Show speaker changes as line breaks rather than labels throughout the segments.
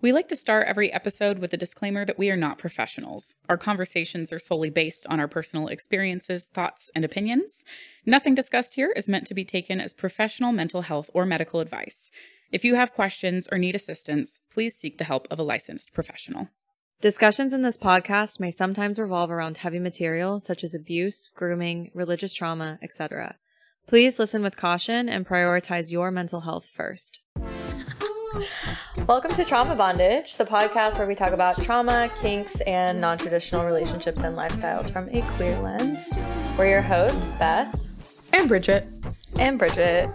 We like to start every episode with a disclaimer that we are not professionals. Our conversations are solely based on our personal experiences, thoughts, and opinions. Nothing discussed here is meant to be taken as professional mental health or medical advice. If you have questions or need assistance, please seek the help of a licensed professional.
Discussions in this podcast may sometimes revolve around heavy material such as abuse, grooming, religious trauma, etc. Please listen with caution and prioritize your mental health first. Welcome to Trauma Bondage, the podcast where we talk about trauma, kinks, and non traditional relationships and lifestyles from a queer lens. We're your hosts, Beth
And Brigitte.
and Brigitte.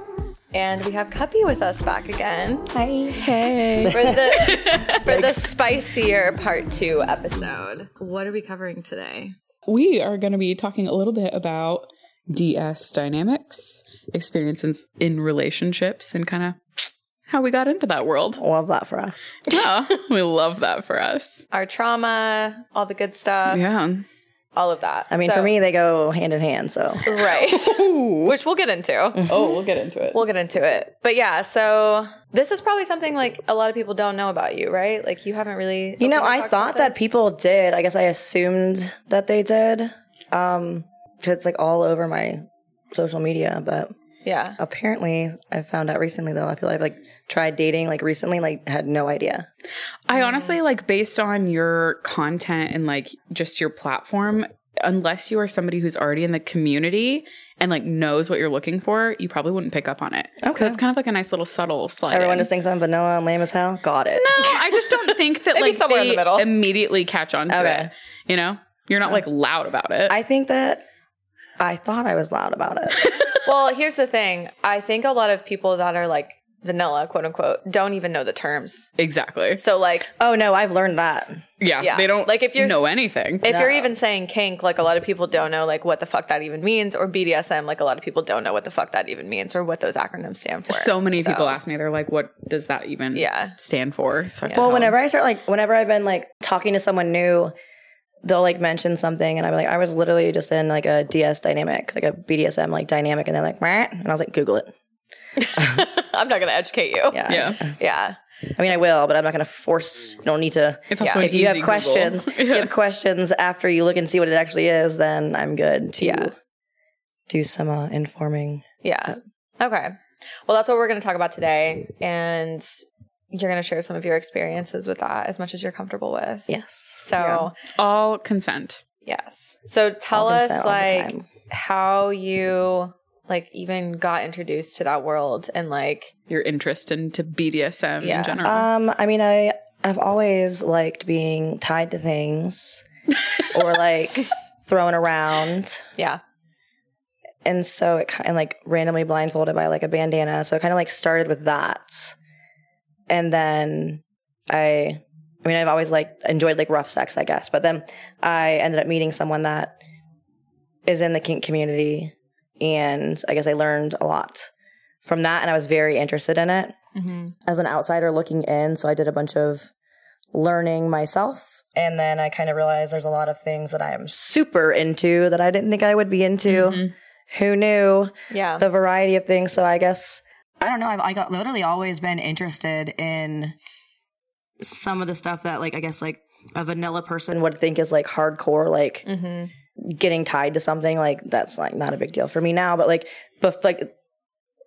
And we have Cuppie with us back again
Hi.
Hey.
for the for the spicier part two episode. What are we covering today?
We are going to be talking a little bit about DS dynamics, experiences in relationships, and kind of how we got into that world.
Love that for us.
Yeah, we love that for us.
Our trauma, all the good stuff,
Yeah.
all of that.
I mean,
So-
for me, they go hand in hand. So
right? Which we'll get into.
Oh, we'll get into it.
We'll get into it. But yeah, so this is probably something like a lot of people don't know about you, right? Like you haven't really.
you know, I thought that people did. I guess I assumed that they did. Um, 'cause it's like all over my social media, but
Yeah.
apparently, I found out recently that a lot of people I've like tried dating like recently like had no idea.
I honestly like based on your content and like just your platform, unless you are somebody who's already in the community and like knows what you're looking for, you probably wouldn't pick up on it.
Okay.
It's kind of like a nice little subtle slide.
Everyone
in.
just thinks I'm vanilla and lame as hell. Got it.
No, I just don't think that like
somewhere in
they
the middle.
immediately catch on to
Okay.
it. You know? You're not like loud about it.
I think that I thought I was loud about it.
Well, here's the thing. I think a lot of people that are like vanilla, quote unquote, don't even know the terms.
exactly.
So like,
oh no, I've learned that.
Yeah,
Yeah.
They don't
Like, if you're-
know anything.
if you're even saying kink, like a lot of people don't know like what the fuck that even means, or BDSM, like a lot of people don't know what the fuck that even means, or what those acronyms stand for.
so many
So,
people ask me, they're like, what does that even
Yeah.
stand for? So I have to
Well, whenever
them.
I start like, whenever I've been like talking to someone new, they'll like mention something, and I'm like, I was literally just in like a DS dynamic, like a BDSM like dynamic, and they're like, Meh. and I was like, Google it.
I'm not gonna educate you.
Yeah,
Yeah.
Yeah.
I mean, I will, but I'm not going to force. You don't need to.
It's also
Yeah.
an
If you have
easy Google.
questions, if you have questions after you look and see what it actually is, then I'm good to
Yeah.
do some uh, informing.
Yeah. Okay. Well, that's what we're going to talk about today. And you're going to share some of your experiences with that as much as you're comfortable with.
Yes.
So,
all consent.
yes. So tell
All
us
consent all the
like how you like even got introduced to that world and like
Your interest into BDSM
Yeah.
in general.
Um, I mean, I I've always liked being tied to things or like thrown around,
yeah.
and so it kind of like randomly blindfolded by like a bandana. So it kind of like started with that, and then I, I mean, I've always like enjoyed like rough sex, I guess. But then I ended up meeting someone that is in the kink community, and I guess I learned a lot from that, and I was very interested in it
Mm-hmm.
as an outsider looking in. So I did a bunch of learning myself. And then I kind of realized there's a lot of things that I am super into that I didn't think I would be into.
Mhm.
Who knew
Yeah.
the variety of things? So I guess, I don't know. I've I got literally always been interested in some of the stuff that, like, I guess, like a vanilla person would think is like hardcore, like
mm-hmm.
getting tied to something. Like, that's like not a big deal for me now. But like, but like,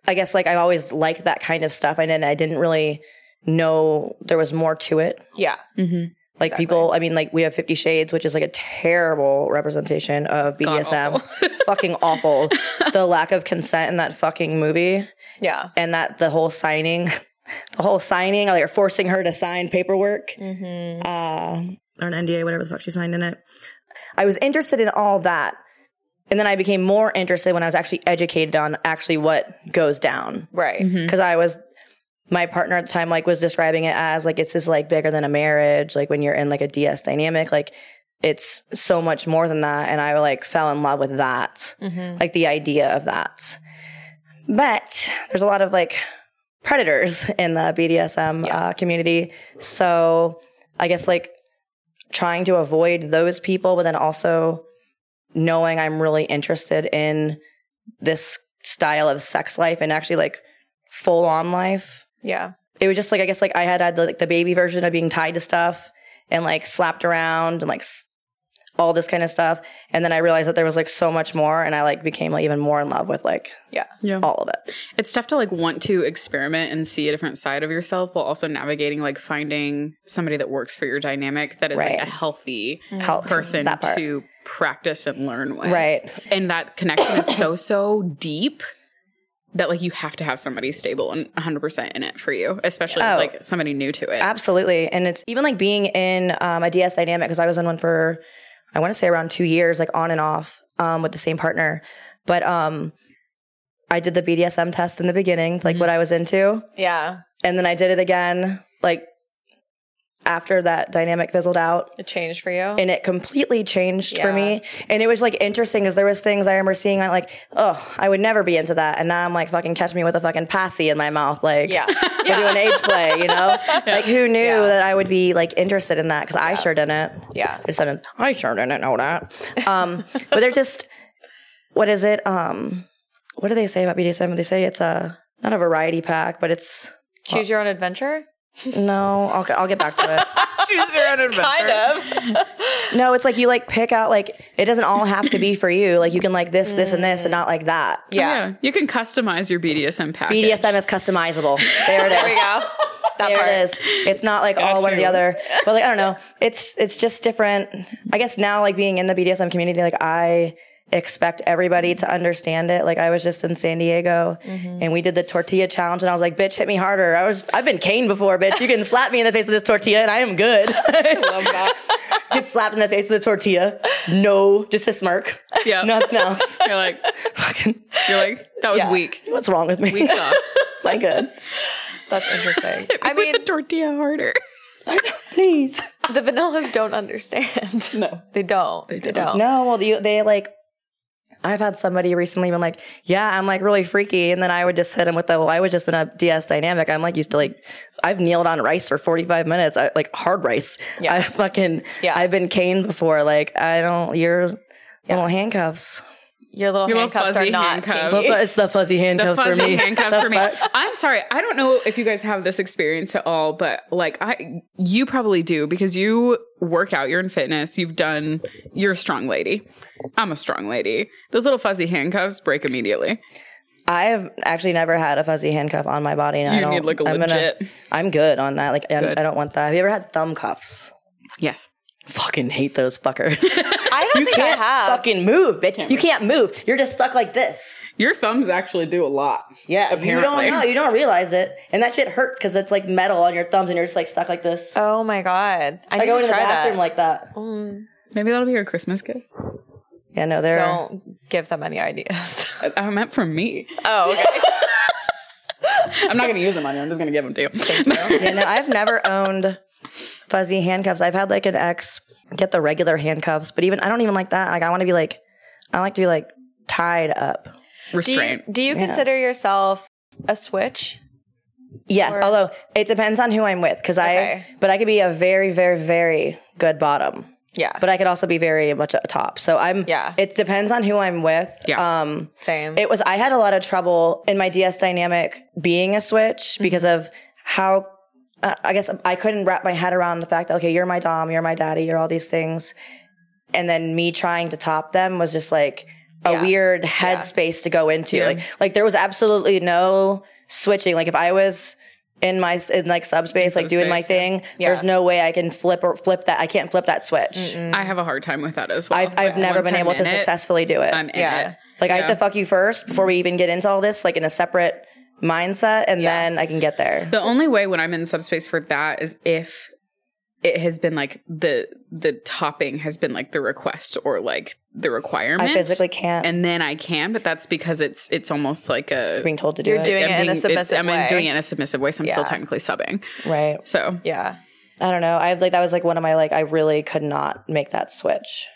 I guess like I always liked that kind of stuff. I didn't, I didn't really know there was more to it.
Yeah.
Mhm.
Like
Exactly.
people, I mean, like we have Fifty Shades, which is like a terrible representation of BDSM.
God-awful.
fucking awful. the lack of consent in that fucking movie,
Yeah.
and that the whole signing, the whole signing, like forcing her to sign paperwork,
Mm-hmm.
uh, or an NDA, whatever the fuck she signed in it. I was interested in all that, and then I became more interested when I was actually educated on actually what goes down
Right.
Mhm.
because I was my partner at the time like was describing it as like it's just like bigger than a marriage like when you're in like a DS dynamic like it's so much more than that and I like fell in love with that
Mm-hmm.
like the idea of that but there's a lot of like predators in the BDSM
Yeah.
uh, community so I guess like trying to avoid those people but then also knowing I'm really interested in this style of sex life and actually like full on life
Yeah.
it was just like I guess like I had had like the baby version of being tied to stuff and like slapped around and like s- all this kind of stuff. And then I realized that there was like so much more, and I like became like even more in love with like
Yeah.
Yeah.
all of it.
It's tough to like want to experiment and see a different side of yourself while also navigating like finding somebody that works for your dynamic that is
Right.
like a healthy
Help
person
that part.
to practice and learn with.
Right.
And that connection is so, so deep that like you have to have somebody stable and 100% in it for you, especially as
Oh.
like somebody new to it.
Absolutely. And it's even like being in um, a DS dynamic because I was in one for, I want to say around two years, like on and off um, with the same partner. But um, I did the BDSM test in the beginning, like
Mhm.
what I was into.
Yeah.
And then I did it again, like after that dynamic fizzled out.
It changed for you.
And it completely changed for me. And it was like interesting because there was things I remember seeing on like, oh, I would never be into that. And now I'm like fucking catch me with a fucking passy in my mouth. Like,
yeah.
we're doing age play, you know? Like who knew
Yeah.
that I would be like interested in that? Because I sure didn't.
Yeah.
Said I sure didn't know that. Um, but there's just what is it? Um, what do they say about BDSM? They say it's a not a variety pack, but it's
Choose your own adventure?
No. I'll I'll get back to it.
Choose your own adventure.
Kind of.
No, it's like you like pick out like it doesn't all have to be for you. Like you can like this, this, and this, and not like that.
yeah.
You can customize your BDSM package.
BDSM is customizable. There it is.
There we go. That
there
part.
it is. It's not like all one or the other. But like I don't know. It's it's just different. I guess now like being in the BDSM community, like I expect everybody to understand it. Like I was just in San Diego
Mm-hmm.
and we did the tortilla challenge and I was like, bitch, hit me harder. I was I've been caned before, bitch. You can slap me in the face with this tortilla and I am good.
Love that.
Get slapped in the face with a tortilla. No, just a smirk.
Yeah.
Nothing else.
You're like,
Fucking
you're like, that was
Yeah.
weak.
what's wrong with me?
Weak sauce.
My good.
That's interesting. I
With
mean,
the tortilla harder.
Please.
the vanillas don't understand. No, they don't. They, don't.
No, well, you, they like. I've had somebody recently been like, "Yeah, I'm like really freaky," and then I would just hit them with the, "Well, I was just in a DS dynamic. I'm like used to like, I've kneeled on rice for 45 minutes, I, like hard rice.
Yeah.
I fucking,
Yeah.
I've been caned before. Like, I don't, you're little handcuffs.
Your little
Your little
handcuffs are
fuzzy
not
handcuffs.
But,
kinky.
it's the fuzzy
The
handcuffs
fuzzy
for me.
handcuffs for me. I'm sorry. I don't know if you guys have this experience at all, but like I, you probably do because you work out. You're in fitness. You've done. You're a strong lady. I'm a strong lady. Those little fuzzy handcuffs break immediately.
I have actually never had a fuzzy handcuff on my body, and I
You
don't.
need, like, a
I'm
legit-
I'm good on that. Like, I'm, I don't want that. Have you ever had thumb cuffs?
Yes.
Fucking hate those fuckers.
I don't
you
think I
can't
have.
fucking move, bitch. you can't move. You're just stuck like this.
Your thumbs actually do a lot.
Yeah,
apparently.
you don't know. You don't realize it, and that shit hurts because it's like metal on your thumbs, and you're just like stuck like this.
oh my god! I,
I
need
go
to
into the
try
bathroom
that.
like that.
Mm,
Maybe that'll be your Christmas gift.
Yeah, no, they're.
don't give them any ideas.
I, I oh, meant for me.
oh, okay.
I'm not going to use them on you. I'm just going to give them to you.
Yeah, no, I've never owned fuzzy handcuffs. I've had like an ex get the regular handcuffs, but even I don't even like that. Like I want to be like, I like to be like tied up.
do you,
Restraint.
do you
Yeah.
consider yourself a switch?
Yes,
Or-
although it depends on who I'm with, because
Okay.
I. But I could be a very, very, very good bottom.
Yeah,
But I could also be very much a top. So I'm.
Yeah.
It depends on who I'm with.
Yeah.
Um.
same.
It was I had a lot of trouble in my DS dynamic being a switch because of how uh, I guess I couldn't wrap my head around the fact that okay, you're my dom, you're my daddy, you're all these things, and then me trying to top them was just like a
Yeah.
weird headspace to go into.
Yeah.
Like like there was absolutely no switching. Like if I was in my in like subspace, like doing my
subspace, yeah.
thing, there's no way I can flip or flip that. I can't flip that switch.
I have a hard time with that as well.
I've I've never been
I'm
able to
it,
successfully do it.
I'm in
Yeah.
it.
Like I have to fuck you first before we even get into all this, like in a separate mindset, and
Yeah.
then I can get there.
The only way when I'm in subspace for that is if it has been like the the topping has been like the request or like the requirement.
I physically can't.
and then I can, but that's because it's it's almost like a
being told to do
You're
it,
doing
I'm
it in a
being-
submissive
I'm
way.
doing it in a submissive way, so I'm still technically subbing.
right?
So
yeah,
I don't know. I've like that was like one of my like I really could not make that switch.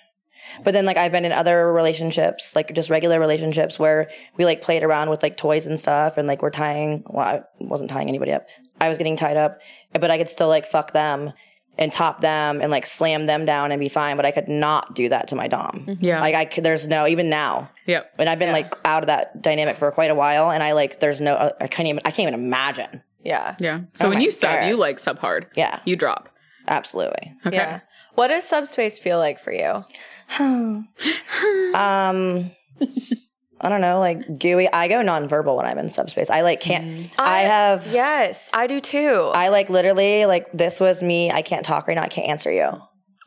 But then like I've been in other relationships, like just regular relationships where we like played around with like toys and stuff and like we're tying well, I wasn't tying anybody up. I was getting tied up, but I could still like fuck them and top them and like slam them down and be fine, but I could not do that to my dom.
Yeah.
Like I could there's no even now.
yep.
And I've been like out of that dynamic for quite a while and I like there's no I can't even I can't even imagine
Yeah.
Yeah. So
Oh
when you sub,
God.
you like sub hard.
Yeah,
You drop.
absolutely.
Okay.
Yeah. What does subspace feel like for you?
um, I don't know, like gooey. I go nonverbal when I'm in subspace. I like can't. Mm. I, have.
Yes, I do too.
I like literally like this was me. I can't talk right now. I can't answer you.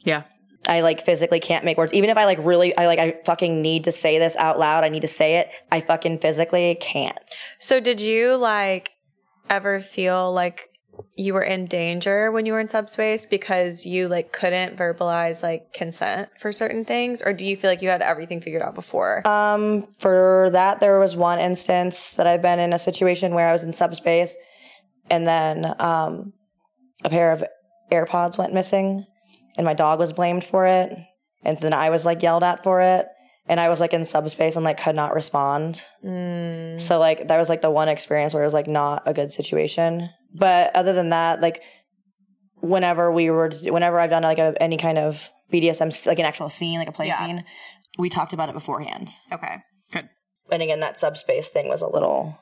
Yeah.
I like physically can't make words. Even if I like really, I like, I fucking need to say this out loud. I need to say it. I fucking physically can't.
so did you like ever feel like you were in danger when you were in subspace because you like couldn't verbalize like consent for certain things or do you feel like you had everything figured out before?
Um, for that, there was one instance that I've been in a situation where I was in subspace and then, um, a pair of AirPods went missing and my dog was blamed for it. And then I was like yelled at for it. And I was like in subspace and like could not respond.
Mm,
So like that was like the one experience where it was like not a good situation. But other than that, like whenever we were, whenever I've done like a, any kind of BDSM, like an actual scene, like a play
Yeah.
scene, we talked about it beforehand.
okay. Good.
And again, that subspace thing was a little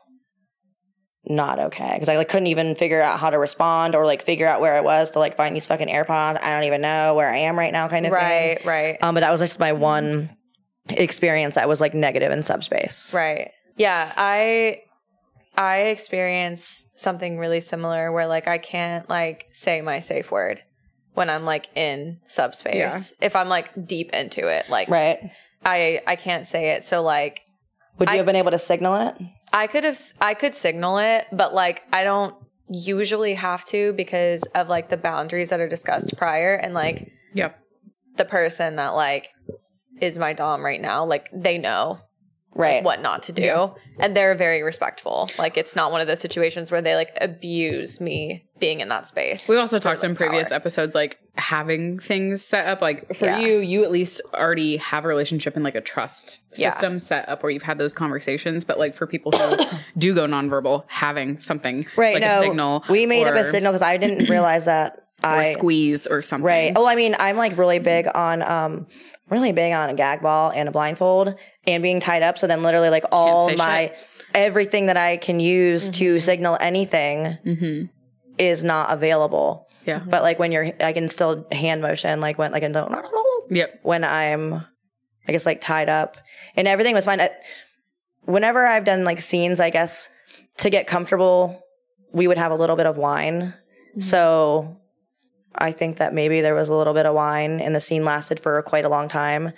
not okay because I like couldn't even figure out how to respond or like figure out where I was to like find these fucking AirPods. I don't even know where I am right now, kind of thing.
Right, right.
Um, but that was just my one experience that was like negative in subspace.
Right. Yeah, I I experience something really similar where like I can't like say my safe word when I'm like in subspace.
Yeah.
If I'm like deep into it, like
Right.
I I can't say it. So like
Would you
I-
have been able to signal it?
I could have I could signal it, but like I don't usually have to because of like the boundaries that are discussed prior and like
Yep.
the person that like is my dom right now, like they know
Right.
what not to do.
Yeah.
And they're very respectful. Like it's not one of those situations where they like abuse me being in that space.
We also talked in previous
power.
episodes like having things set up. Like for
Yeah.
you, you at least already have a relationship and like a trust
Yeah.
system set up where you've had those conversations. But like for people who do go nonverbal, having something
Right.
like
no,
a signal,
we made up a signal because I didn't realize that
or
I
squeeze or something.
Right. Oh, I mean, I'm like really big on um really big on a gag ball and a blindfold and being tied up. So then literally like all my
shit.
everything that I can use to signal anything
Mm-hmm.
is not available.
Yeah.
But like when you're I can still hand motion like when like I don't
Yep.
when I'm I guess like tied up and everything was fine. I, whenever I've done like scenes, I guess to get comfortable, we would have a little bit of wine. So I think that maybe there was a little bit of wine and the scene lasted for quite a long time.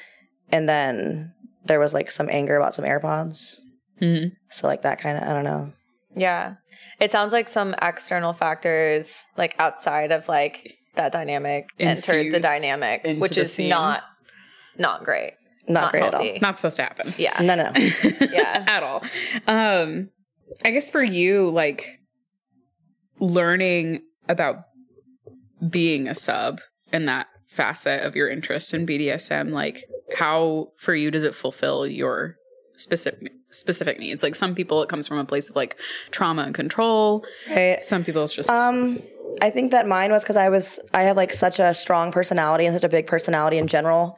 And then there was like some anger about some AirPods.
hmm
So like that kind of, I don't know.
yeah. It sounds like some external factors like outside of like that dynamic entered the dynamic, which
the
is
scene.
not not great.
Not, great at
all.
Not supposed to happen.
Yeah.
No, no.
Yeah.
at all. Um, I guess for you, like learning about being a sub and that facet of your interest in BDSM, like how for you does it fulfill your specific specific needs? Like some people, it comes from a place of like trauma and control.
Right.
Some people, it's just
Um, I think that mine was because I was I have like such a strong personality and such a big personality in general.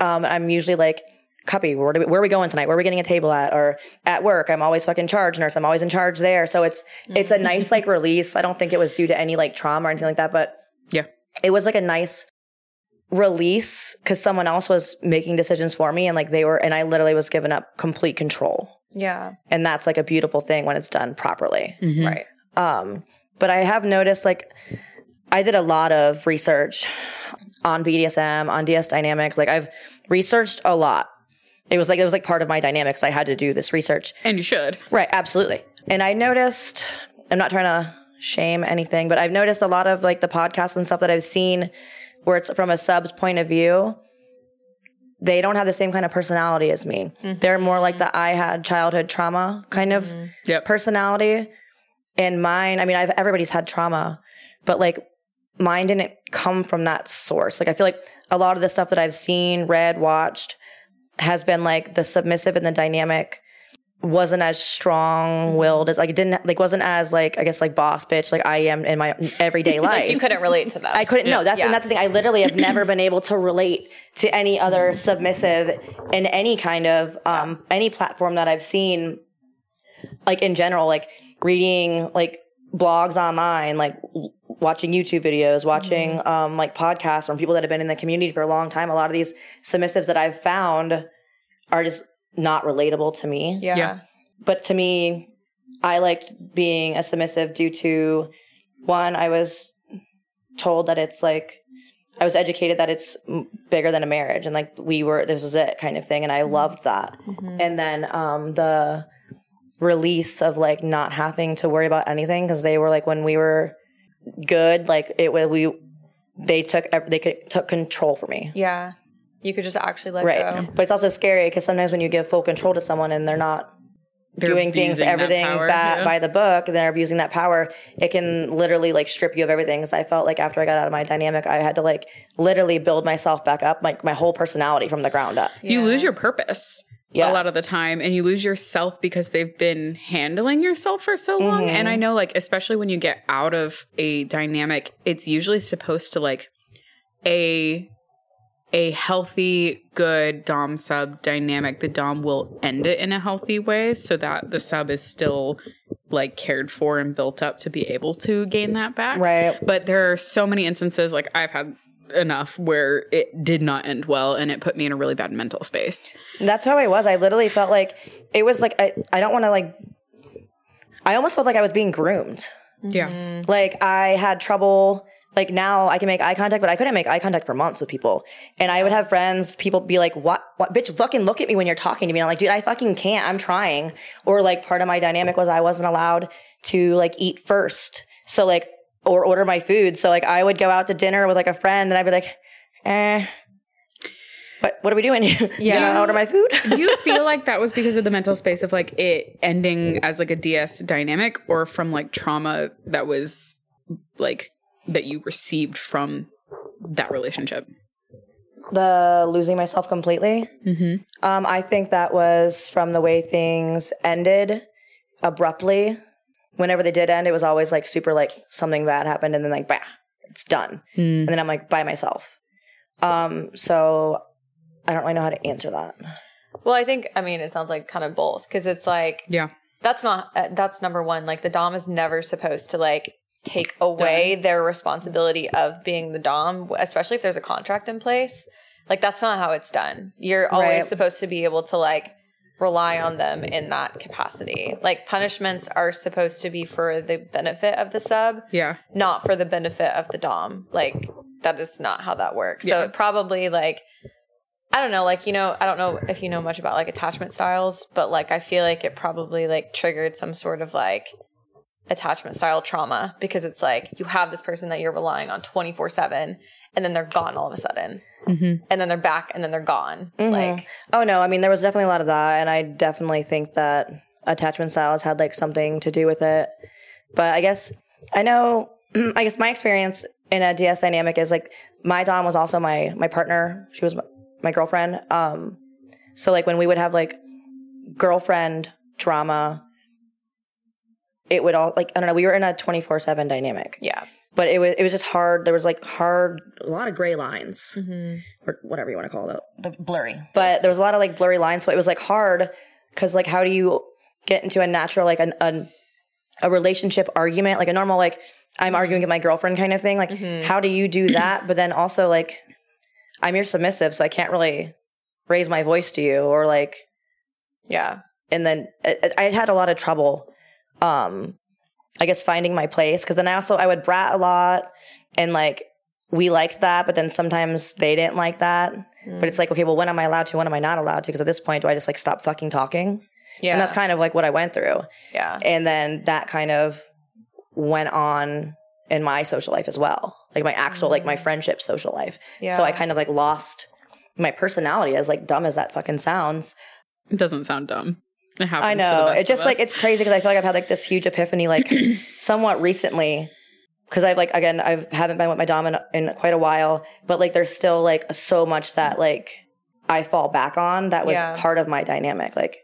Um, I'm usually like, Cuppie, where, do we, where are we going tonight? Where are we getting a table at? Or at work, I'm always fucking charge nurse. I'm always in charge there. So it's it's a nice like release. I don't think it was due to any like trauma or anything like that, but
Yeah.
it was like a nice release because someone else was making decisions for me and like they were and I literally was given up complete control.
Yeah.
And that's like a beautiful thing when it's done properly.
Mhm.
Right.
Um, but I have noticed like I did a lot of research on BDSM, on DS dynamics. Like I've researched a lot. It was like it was like part of my dynamics. I had to do this research.
and you should.
Right, absolutely. And I noticed I'm not trying to shame anything, but I've noticed a lot of like the podcasts and stuff that I've seen where it's from a sub's point of view. They don't have the same kind of personality as me. Mm-hmm. They're more like the mm-hmm. I had childhood trauma kind of mm-hmm.
Yep.
personality and mine i mean i've everybody's had trauma but like mine didn't come from that source like i feel like a lot of the stuff that i've seen read watched has been like the submissive and the dynamic wasn't as strong willed as like it didn't like wasn't as like i guess like boss bitch like i am in my everyday life
Like you couldn't relate to that.
I couldn't. No, that's
Yeah.
and that's the thing. I literally have never been able to relate to any other submissive in any kind of um any platform that I've seen. Like in general, like reading like blogs online, like watching YouTube videos, watching um, like podcasts from people that have been in the community for a long time. A lot of these submissives that I've found are just not relatable to me.
Yeah.
Yeah.
But to me, I liked being a submissive due to one, I was told that it's like I was educated that it's bigger than a marriage and like we were this was it kind of thing and I loved that.
Mhm.
And then um the release of like not having to worry about anything because they were like when we were good like it was we they took they could, took control for me.
Yeah. You could just actually let
Right.
go.
But it's also scary because sometimes when you give full control to someone and they're not
They're
doing things, everything
power,
ba-
yeah.
by the book, and they're abusing that power, it can literally like strip you of everything. Because I felt like after I got out of my dynamic, I had to like literally build myself back up, like my whole personality from the ground up.
You lose your purpose
Yeah.
a lot of the time and you lose yourself because they've been handling yourself for so long.
Mhm.
And I know like especially when you get out of a dynamic, it's usually supposed to like a a healthy, good Dom sub dynamic, the Dom will end it in a healthy way so that the sub is still like cared for and built up to be able to gain that back.
Right.
But there are so many instances, like I've had enough where it did not end well and it put me in a really bad mental space.
That's how I was. I literally felt like it was like I, I don't want to like I almost felt like I was being groomed.
Yeah. Mm-hmm.
Like I had trouble like now I can make eye contact, but I couldn't make eye contact for months with people. And I would have friends, people be like, what, what, bitch, fucking look at me when you're talking to me. And I'm like, dude, I fucking can't. I'm trying. Or like part of my dynamic was I wasn't allowed to like eat first. So like, or order my food. So like I would go out to dinner with like a friend and I'd be like, eh, what, what are we doing? Yeah.
Yeah.
Gonna order my food?
Do you feel like that was because of the mental space of like it ending as like a DS dynamic or from like trauma that was like that you received from that relationship?
the losing myself completely.
Mm-hmm.
Um, I think that was from the way things ended abruptly. Whenever they did end, it was always like super like something bad happened and then like bah, it's done.
Mm.
And then I'm like by myself. Um, so I don't really know how to answer that.
Well, I think I mean it sounds like kind of both because it's like
Yeah.
that's not uh, that's number one. Like the dom is never supposed to like take away their responsibility of being the dom, especially if there's a contract in place. Like that's not how it's done. You're always
Right.
supposed to be able to like rely on them in that capacity. Like punishments are supposed to be for the benefit of the sub,
Yeah.
not for the benefit of the dom. Like that is not how that works. So it probably like I don't know, like you know, I don't know if you know much about like attachment styles, but like I feel like it probably like triggered some sort of like attachment style trauma because it's like you have this person that you're relying on 24/7 and then they're gone all of a sudden.
Mm-hmm.
And then they're back and then they're gone.
Mhm.
Like
Oh no, I mean there was definitely a lot of that, and I definitely think that attachment styles had like something to do with it. But I guess I know. I guess my experience in a DS dynamic is like my dom was also my my partner. She was my, my girlfriend. Um, so like when we would have like girlfriend drama, it would all like I don't know. We were in a twenty four seven dynamic,
yeah.
but it was it was just hard. There was like hard, a lot of gray lines
Mm-hmm.
or whatever you want to call it, the blurry. But there was a lot of like blurry lines, so it was like hard because like how do you get into a natural like an, an a relationship argument, like a normal like I'm arguing with my girlfriend kind of thing. Like
Mhm.
how do you do that? But then also like I'm your submissive, so I can't really raise my voice to you or like
Yeah.
and then I, I had a lot of trouble um i guess finding my place because then i also i would brat a lot and like we liked that but then sometimes they didn't like that
Mm.
but it's like okay well when am i allowed to when am i not allowed to because at this point do i just like stop fucking talking
Yeah.
and that's kind of like what i went through
yeah.
and then that kind of went on in my social life as well like my actual like my friendship social life
Yeah.
so i kind of like lost my personality as like dumb as that fucking sounds
It doesn't sound dumb. It.
I know.
best
It just like it's crazy because I feel like I've had like this huge epiphany, like somewhat recently. Because I've like again, I haven't been with my dom in, in quite a while, but like there's still like so much that like I fall back on that was
Yeah.
part of my dynamic. Like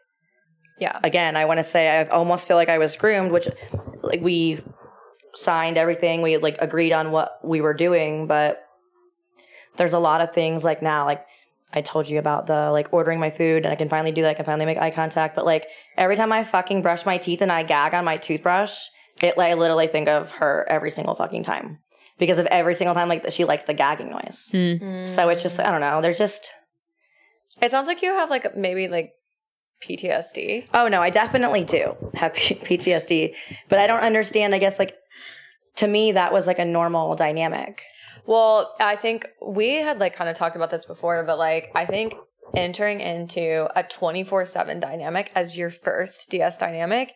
Yeah.
again, I want to say I almost feel like I was groomed, which like we signed everything, we like agreed on what we were doing, but there's a lot of things like now, like I told you about the like ordering my food and I can finally do that. I can finally make eye contact. But like every time I fucking brush my teeth and I gag on my toothbrush it like I literally think of her every single fucking time because of every single time like that she liked the gagging noise.
Mm.
So it's just I don't know. There's just
It sounds like you have like maybe like PTSD.
oh no, I definitely do have P- PTSD, but I don't understand. I guess like to me that was like a normal dynamic.
Well, I think we had like kind of talked about this before, but like I think entering into a 24/7 dynamic as your first DS dynamic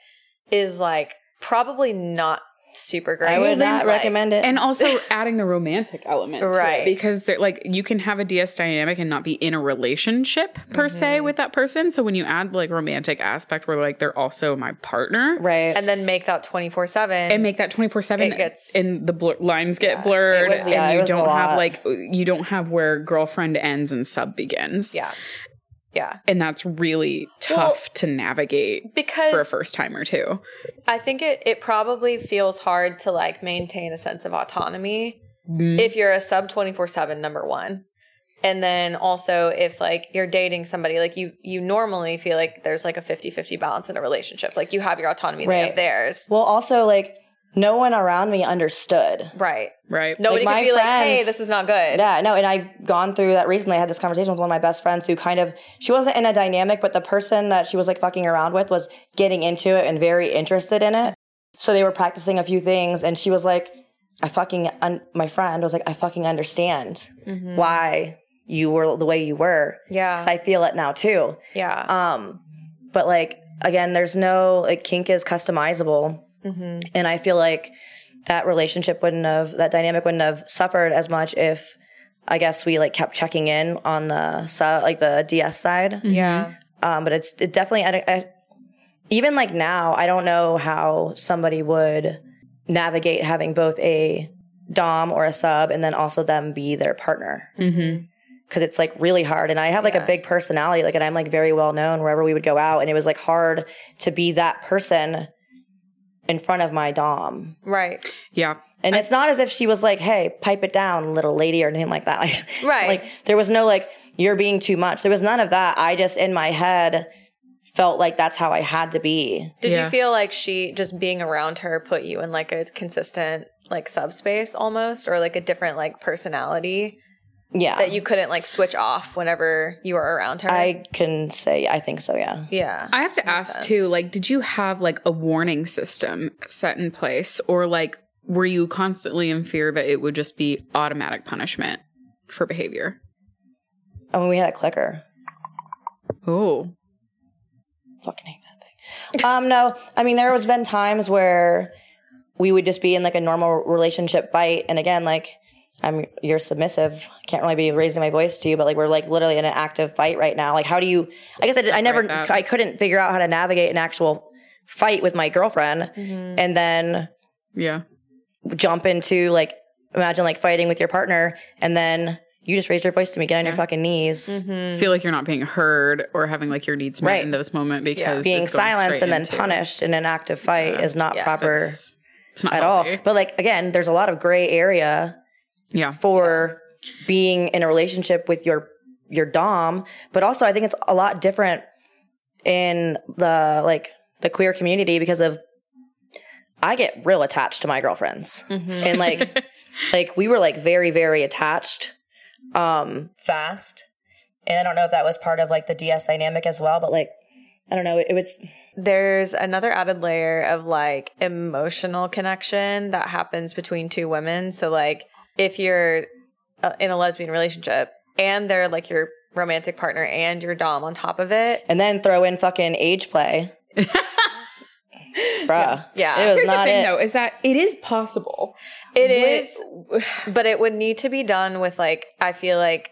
is like probably not super great.
I would not
Like,
recommend it.
And also adding the romantic element, to it,
Right.
because they're like you can have a DS dynamic and not be in a relationship per
Mm-hmm.
se with that person. So when you add like romantic aspect, where like they're also my partner,
right.
And then make that 24/7
and make that 24 7
It gets-
and the blur- lines get
Yeah.
blurred
was- yeah,
and
it
you don't have like you don't have where girlfriend ends and sub begins
Yeah. Yeah.
and that's really tough to navigate
Because
for a first timer too
I think it it probably feels hard to like maintain a sense of autonomy
Mm.
if you're a sub 24/7 number 1. And then also if like you're dating somebody like you you normally feel like there's like a 50-50 balance in a relationship. Like you have your autonomy they have theirs.
well, also like no one around me understood.
Right.
right
Nobody
Like,
could
my
be like, "Hey, this is not good."
Yeah, no, and I've gone through that recently. I had this conversation with one of my best friends who kind of she wasn't in a dynamic, but the person that she was like fucking around with was getting into it and very interested in it. So they were practicing a few things, and she was like, "I fucking," un- my friend was like, "I fucking understand
Mhm.
why you were the way you were,
Yeah.
because I feel it now too."
yeah.
Um, but like again, there's no like kink is customizable,
hmm
and I feel like that relationship wouldn't have that dynamic wouldn't have suffered as much if I guess we like kept checking in on the like the DS side.
Yeah.
Um, but it's it definitely I, I, even like now I don't know how somebody would navigate having both a dom or a sub and then also them be their partner
mm-hmm.
because it's like really hard and i have like
Yeah.
a big personality like and i'm like very well known wherever we would go out and it was like hard to be that person in front of my dom.
Right.
yeah.
And it's not as if she was like hey pipe it down little lady or anything like that. Like
Right.
like there was no like you're being too much. There was none of that. I just in my head felt like that's how i had to be.
Did
Yeah.
you feel like she just being around her put you in like a consistent like subspace almost or like a different like personality
yeah
that you couldn't like switch off whenever you were around her?
i can say i think so yeah
yeah.
I have to
Makes
ask
sense.
too, like, did you have like a warning system set in place, or like were you constantly in fear that it would just be automatic punishment for behavior?
i mean we had a clicker
Oh,
fucking hate that thing. um, no, I mean there was been times where we would just be in like a normal relationship fight, and again, like I'm you're submissive. Can't really be raising my voice to you, but like we're like literally in an active fight right now. Like, how do you? I guess I, did, I never,
that.
I couldn't figure out how to navigate an actual fight with my girlfriend,
Mhm.
and then
yeah.
jump into like imagine like fighting with your partner, and then you just raise your voice to me, get on your fucking knees.
Mhm.
Feel like you're not being heard or having like your needs met
Right.
in those moments because
Being silenced and then
into-
punished in an active fight
Yeah.
is not
Yeah.
proper.
It's, it's not
at all. But like again, there's a lot of gray area
Yeah.
for being in a relationship with your your dom, but also I think it's a lot different in the like the queer community because of I get real attached to my girlfriends.
Mhm.
And like like we were like very very attached um fast. And I don't know if that was part of like the DS dynamic as well, but like I don't know, it, it was
There's another added layer of like emotional connection that happens between two women. So like if you're uh, in a lesbian relationship and they're like your romantic partner and your dom on top of it,
and then throw in fucking age play. Bruh.
Yeah.
It was
Here's
not
the thing
it.
though, is that it is possible.
It
With-
is, but it would need to be done with like I feel like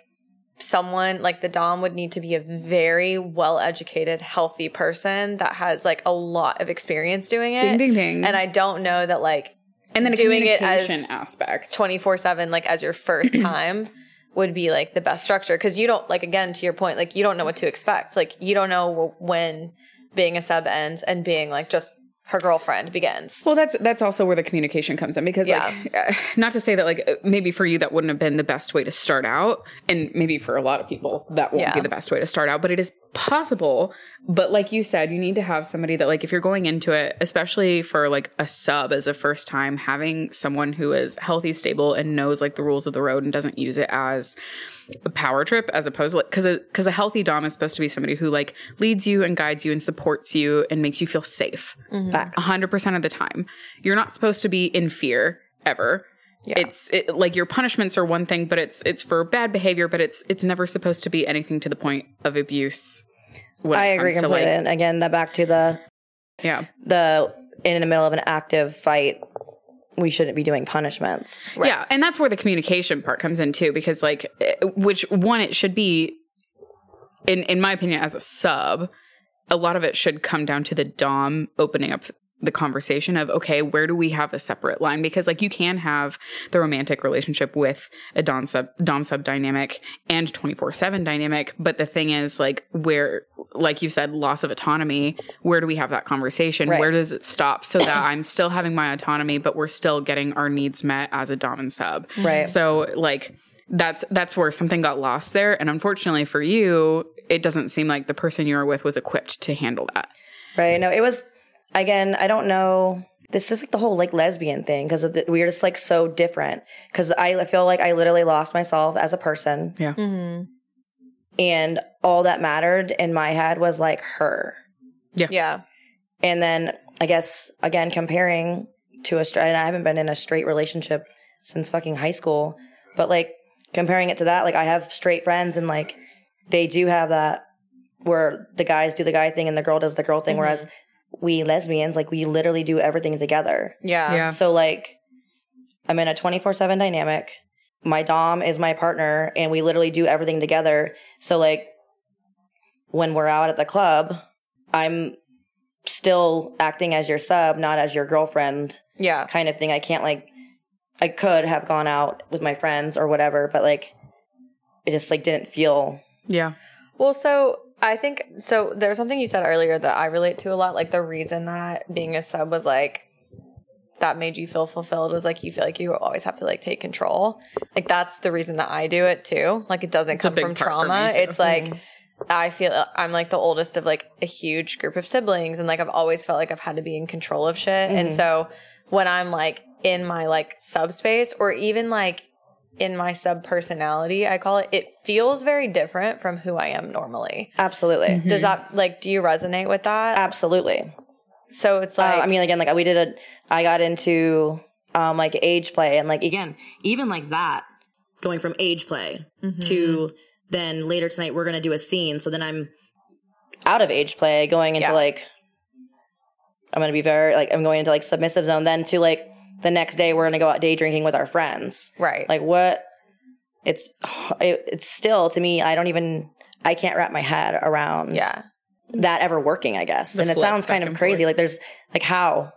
someone like the dom would need to be a very well educated, healthy person that has like a lot of experience doing it.
Ding ding ding.
And I don't know that like
and then
doing it as-
aspect.
24 7 like as your first time would be like the best structure because you don't like again to your point like you don't know what to expect like you don't know when being a sub ends and being like just her girlfriend begins
Well, that's that's also where the communication comes in because, like, uh, not to say that like uh, maybe for you that wouldn't have been the best way to start out, and maybe for a lot of people that won't
Yeah.
be the best way to start out, but it is possible but like you said you need to have somebody that like if you're going into it especially for like a sub as a first time having someone who is healthy stable and knows like the rules of the road and doesn't use it as a power trip as opposed to like because because a, healthy dom is supposed to be somebody who like leads you and guides you and supports you and makes you feel safe mm-hmm.
Facts.
100% of the time. You're not supposed to be in fear ever
Yeah.
it's it, like your punishments are one thing but it's it's for bad behavior but it's it's never supposed to be anything to the point of abuse
I agree completely.
like,
and again, that back to the
yeah
the in the middle of an active fight, we shouldn't be doing punishments.
Yeah, and that's where the communication part comes in too, because like, eh, which one it should be, in in my opinion, as a sub, a lot of it should come down to the dom opening up the conversation of okay, where do we have a separate line? Because like you can have the romantic relationship with a dom sub dom sub dynamic and twenty four seven dynamic, but the thing is like where, like you said, loss of autonomy. Where do we have that conversation?
Right.
Where does it stop so that I'm still having my autonomy, but we're still getting our needs met as a dom and sub?
Right.
So like that's that's where something got lost there and unfortunately for you it doesn't seem like the person you were with was equipped to handle that
Right. No, it was again. I don't know. This is like the whole like lesbian thing because we are just like so different. Because I feel like I literally lost myself as a person,
yeah
hmm
and all that mattered in my head was like her.
Yeah.
And then I guess again comparing to a straight. And I haven't been in a straight relationship since fucking high school, but like comparing it to that, like I have straight friends and like they do have that where the guys do the guy thing and the girl does the girl thing,
Mhm.
whereas we lesbians like we literally do everything together.
Yeah.
Yeah.
So like I'm in a 24/7 dynamic. My dom is my partner and we literally do everything together. So like when we're out at the club, I'm still acting as your sub, not as your girlfriend
Yeah.
kind of thing. I can't like I could have gone out with my friends or whatever, but like it just like didn't feel
yeah
Well, so I think so. There's something you said earlier that I relate to a lot. Like the reason that being a sub was like that made you feel fulfilled was like you feel like you always have to like take control. Like that's the reason that I do it too. Like it doesn't
It's
come from
part for me,
trauma. It's like
Mhm.
I feel I'm like the oldest of like a huge group of siblings, and like I've always felt like I've had to be in control of shit. And
Mhm.
so when I'm like in my like subspace or even like in my sub personality, I call it, it feels very different from who I am normally.
absolutely.
Mhm.
Does that like do you resonate with that?
Absolutely.
So it's
Uh,
like
I mean, again, like we did a, I got into um like age play, and like again, even like that, going from age play
Mhm.
to then later tonight we're gonna do a scene. So then I'm out of age play, going into
Yeah.
like I'm gonna be very like I'm going into like submissive zone. Then to like the next day we're gonna go out day drinking with our friends.
right.
Like what? It's it, it's still to me. I don't even I can't wrap my head around
yeah.
that ever working. I guess,
The
and it sounds kind of crazy.
forth.
Like there's like how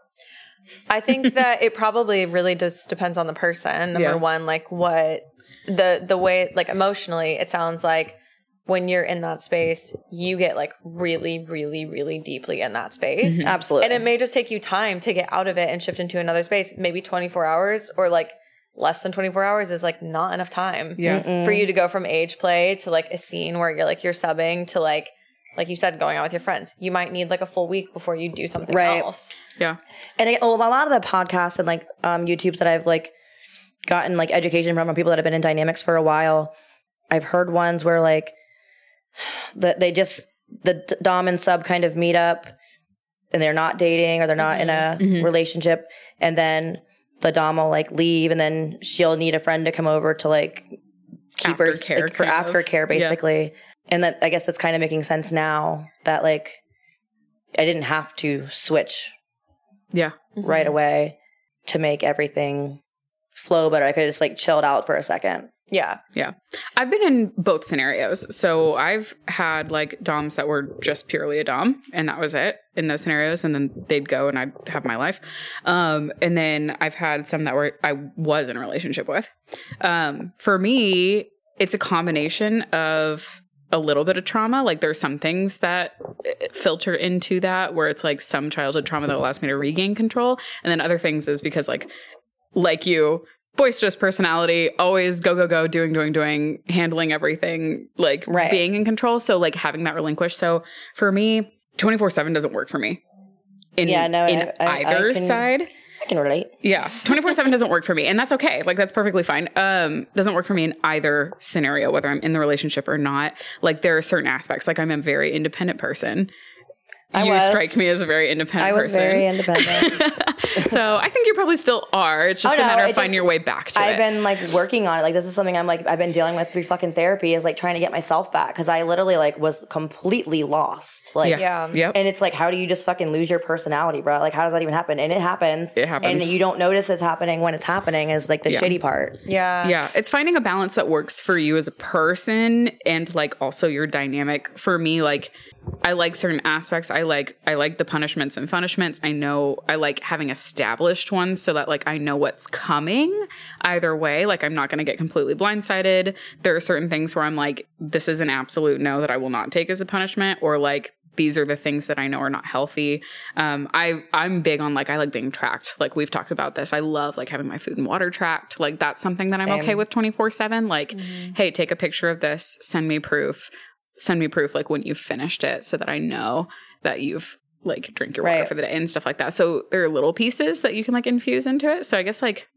I think that it probably really just depends on the person. Number
Yeah.
one, like what the the way like emotionally, it sounds like when you're in that space, you get like really, really, really deeply in that space.
Mhm.
absolutely
And it may just take you time to get out of it and shift into another space. Maybe 24 hours or like less than 24 hours is like not enough time
yeah
Mm-mm.
for you to go from age play to like a scene where you're like you're subbing to like like you said going out with your friends. You might need like a full week before you do something
Right.
else.
yeah
And it, well, a lot of the podcasts and like um, YouTubes that I've like gotten like education from, from people that have been in dynamics for a while, I've heard ones where like that they just the dom and sub kind of meet up, and they're not dating or they're not in a
Mhm.
relationship, and then the dom will like leave, and then she'll need a friend to come over to like keep her
Aftercare,
like, for
kind of.
aftercare
Yeah.
basically. And that I guess that's kind of making sense now that like I didn't have to switch
yeah
right away to make everything flow better. I could just like chilled out for a second.
Yeah. Yeah.
I've been in both scenarios. So I've had like DOMs that were just purely a DOM and that was it in those scenarios. And then they'd go and I'd have my life. Um, and then I've had some that were I was in a relationship with. Um, for me, it's a combination of a little bit of trauma. Like there's some things that uh, filter into that where it's like some childhood trauma that allows me to regain control. And then other things is because like like you boisterous personality, always go, go, go, doing, doing, doing, handling everything, like
Right.
being in control. So, like having that relinquished. So, for me, 24 7 doesn't work for me. In,
Yeah, no,
in
I- I- I
either
can-
side.
I can relate.
Yeah, 24 7 doesn't work for me. And that's okay. Like, that's perfectly fine. Um, doesn't work for me in either scenario, whether I'm in the relationship or not. Like, there are certain aspects. Like, I'm a very independent person.
I
you
was.
strike me as a very independent
I was
person.
very independent.
so I think you probably still are. It's just
Oh,
a
no,
matter of
it
finding your way back to it.
I've been like working on it. Like this is something I'm like I've been dealing with through fucking therapy is like trying to get myself back because I literally like was completely lost. Like
yeah.
Yeah.
Yep.
And it's like, how do you just fucking lose your personality, bro? Like, how does that even happen? And it happens.
It happens.
And you don't notice it's happening when it's happening is like the
Yeah.
shitty part.
Yeah.
yeah, it's finding a balance that works for you as a person and like also your dynamic. For me, like I like certain aspects. I like I like the punishments and punishments. I know I like having established ones so that like I know what's coming either way. Like I'm not going to get completely blindsided. There are certain things where I'm like this is an absolute no that I will not take as a punishment or like these are the things that I know are not healthy. Um, I I'm big on like I like being tracked. Like we've talked about this. I love like having my food and water tracked. Like that's something that I'm okay with 24 seven. Like, hey, take a picture of this. Send me proof. Send me proof like when you've finished it, so that I know that you've like drink your water
Right.
for the day and stuff like that. So there are little pieces that you can like infuse into it. So I guess like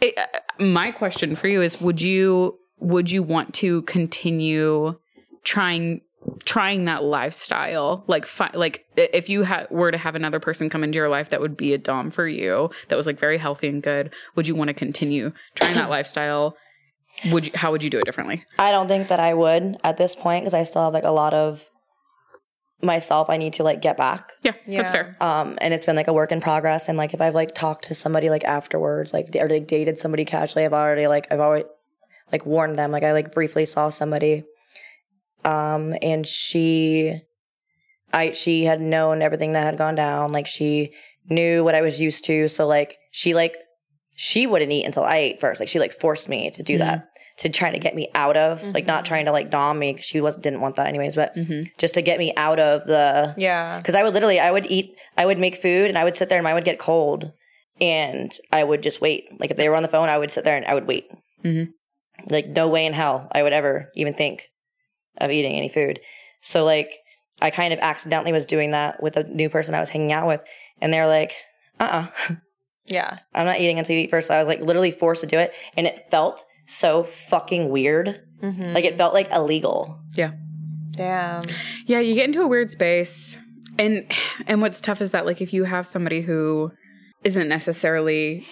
it, uh, my question for you is would you would you want to continue trying trying that lifestyle like fi- like if you ha- were to have another person come into your life that would be a dom for you that was like very healthy and good would you want to continue trying that lifestyle would you how would you do it differently
I don't think that I would at this point because I still have like a lot of myself I need to like get back.
yeah,
Yeah.
that's fair
Um, and it's been like a work in progress. And like if I've like talked to somebody like afterwards, like or like dated somebody casually, I've already like I've already like warned them. Like I like briefly saw somebody, um, and she, I she had known everything that had gone down. Like she knew what I was used to. So like she like she wouldn't eat until I ate first. Like she like forced me to do that to try to get me out of like not trying to like dom me because she was didn't want that anyways, but
hmm
just to get me out of the
Yeah.
because I would literally, I would eat, I would make food and I would sit there and mine would get cold and I would just wait. Like if they were on the phone, I would sit there and I would wait.
Mhm.
Like no way in hell I would ever even think of eating any food. So like I kind of accidentally was doing that with a new person I was hanging out with and they're like, uh uh
Yeah.
I'm not eating until you eat first. So I was like literally forced to do it and it felt so fucking weird.
Mm-hmm.
Like it felt like illegal.
yeah
Damn.
Yeah, you get into a weird space. And and what's tough is that like if you have somebody who isn't necessarily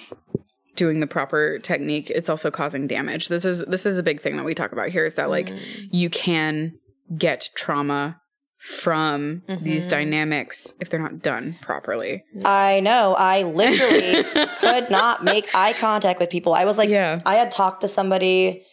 doing the proper technique, it's also causing damage. This is this is a big thing that we talk about here is that like
Mm.
you can get trauma from these
Mhm.
dynamics if they're not done properly.
I know. I literally could not make eye contact with people. I was like,
Yeah.
I had talked to somebody,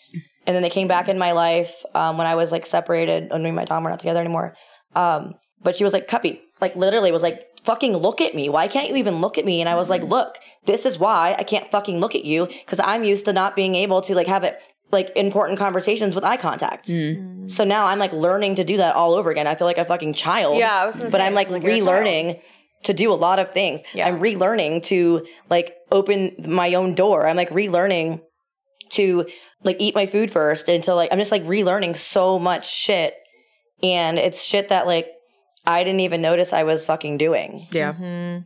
and then they came back in my life um, when I was like separated. When me and my Dom were not together anymore. Um, but she was like, "Cuppie," like literally was like, "Fucking look at me. Why can't you even look at me?" And I was like, "Look, this is why I can't fucking look at you because I'm used to not being able to like have it." Like important conversations with eye contact.
Mm.
So now I'm like learning to do that all over again. I feel like a fucking child
Yeah, I was gonna
but
say,
I'm like,
you're a child.
relearning to do a lot of things.
Yeah.
I'm relearning to like open my own door. I'm like relearning to like eat my food first until like I'm just like relearning so much shit. And it's shit that like I didn't even notice I was fucking doing
Yeah.
Mhm.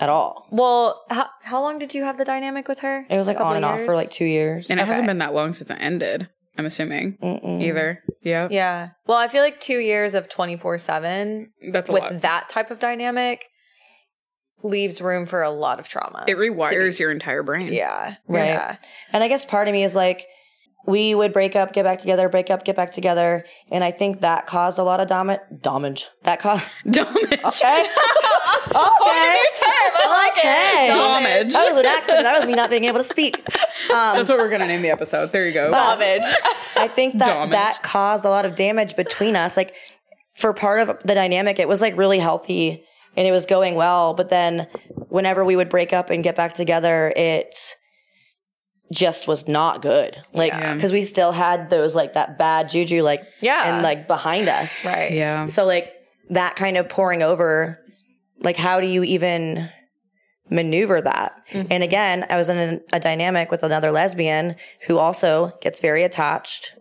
At all.
Well, how, how long did you have the dynamic with her?
It was like on and off for like two years.
And it
Okay.
hasn't been that long since it ended, I'm assuming.
Mm-mm.
Either. Yeah.
Yeah. Well, I feel like two years of 24 7
That's a
with
lot.
that type of dynamic leaves room for a lot of trauma.
It rewires your entire brain.
yeah.
Right.
Yeah.
And I guess part of me is like, we would break up, get back together, break up, get back together. And I think that caused a lot of dam- damage. That caused.
Damage.
Okay. okay. I like Okay.
Damage.
That was an accident. That was me not being able to speak. Um,
That's what we're gonna name the episode. There you go.
Damage.
I think that
Damage.
that caused a lot of damage between us. Like for part of the dynamic, it was like really healthy and it was going well. But then whenever we would break up and get back together, it just was not good. Like,
Yeah.
cause we still had those like that bad juju, like,
Yeah.
and like behind us.
right.
yeah.
So like that kind of pouring over, like how do you even maneuver that. Mm-hmm. And again, I was in a, a dynamic with another lesbian who also gets very attached.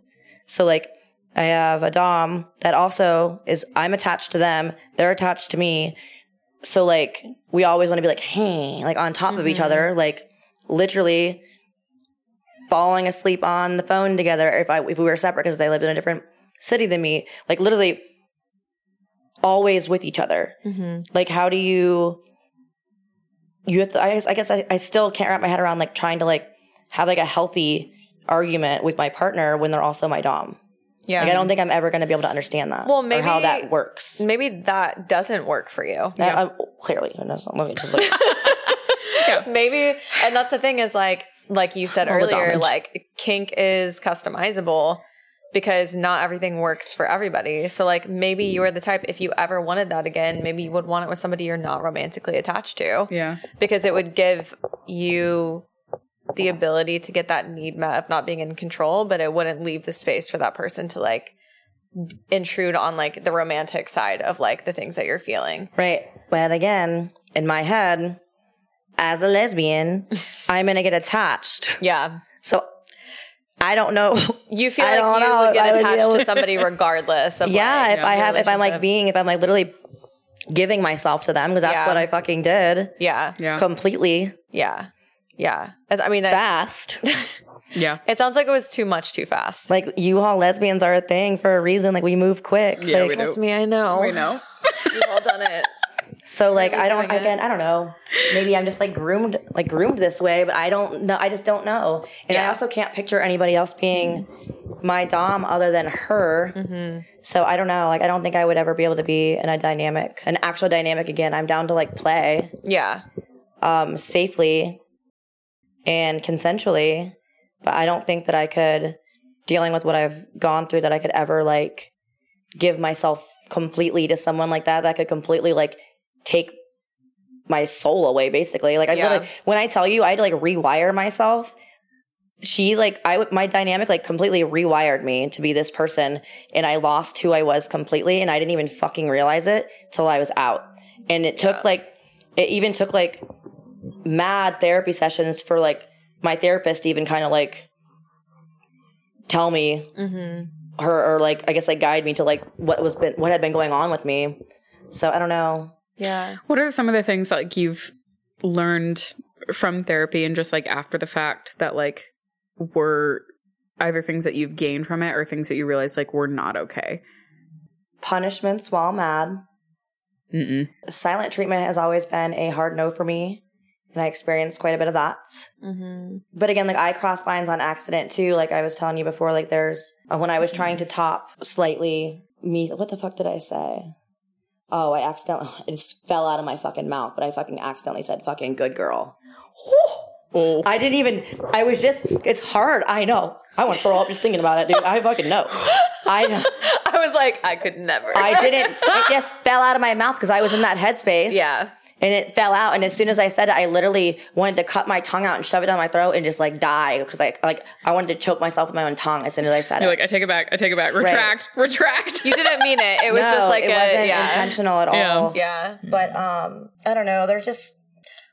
So like I have a dom that also is I'm attached to them, they're attached to me. So like we always want to be like, hey, like on top of each mm-hmm. other, like literally falling asleep on the phone together if I if we were separate because they lived in a different city than me. Like literally always with each other. Mm-hmm. Like how do you you have to I guess I guess I, I still can't wrap my head around like trying to like have like a healthy argument with my partner when they're also my dom.
Yeah.
Like I don't think I'm ever going to be able to understand that.
Well,
or how
maybe-
that works.
Maybe that doesn't work for you.
I- I- uh, clearly, it doesn't. Look, just look.
Maybe, and that's the thing is like, like you said
All
earlier, like kink is customizable because not everything works for everybody. So like maybe you are the type if you ever wanted that again, maybe you would want it with somebody you're not romantically attached to
Yeah.
because it would give you the ability to get that need met of not being in control, but it wouldn't leave the space for that person to like intrude on like the romantic side of like the things that you're feeling.
right. But again, in my head, as a lesbian, I'm going to get attached.
Yeah.
So I don't know.
You feel
I
like you
know
would get
I would
attached
able
to
to-
somebody regardless of
yeah,
like,
if I have, if I'm like being, if I'm like literally giving myself to them, because that's
Yeah.
what I fucking did
yeah,
Yeah.
completely
yeah, yeah. I I mean, that,
fast.
yeah.
it sounds like it was too much too fast.
like you all lesbians are a thing for a reason. Like we move quick.
Yeah,
like,
we do.
Trust me, I know.
We know.
We've all done it.
So like I don't
it?
again I don't know. Maybe I'm just like groomed like groomed this way, but I don't know. I just don't know. And I also can't picture anybody else being my dom other than her.
Mm-hmm.
So I don't know. Like I don't think I would ever be able to be in a dynamic, an actual dynamic again. I'm down to like play
Yeah,
um safely and consensually, but I don't think that I could dealing with what I've gone through that I could ever like give myself completely to someone like that that could completely like take my soul away basically like i
Yeah.
literally when i tell you i had to like rewire myself she like i my dynamic like completely rewired me to be this person and i lost who i was completely and i didn't even fucking realize it till i was out and it took
Yeah.
like it even took like mad therapy sessions for like my therapist to even kind of like tell me
mm-hmm.
her or like I guess like guide me to like what was been what had been going on with me. So I don't know.
Yeah.
What are some of the things like you've learned from therapy and just like after the fact that like were either things that you've gained from it or things that you realized like were not okay?
Punishments while mad.
Mm-mm.
Silent treatment has always been a hard no for me, and I experienced quite a bit of that.
Mm-hmm.
But again, like I crossed lines on accident too. Like I was telling you before, like there's uh, when I was trying to top slightly me. What the fuck did I say? Oh, I accidentally it just fell out of my fucking mouth, but I fucking accidentally said fucking good girl. I didn't even. I was just. It's hard. I know. I want to throw up just thinking about it, dude. I fucking know. I know.
I was like, I could never.
I didn't. It just fell out of my mouth because I was in that headspace.
Yeah.
And it fell out, and as soon as I said it, I literally wanted to cut my tongue out and shove it down my throat and just like die because I like I wanted to choke myself with my own tongue as soon as I said
You're
it.
like, I take it back. I take it back. Retract. Retract.
You didn't mean it. It was
no,
just like
it
a
wasn't
yeah.
intentional at
Yeah.
all.
Yeah.
But um, I don't know. There's just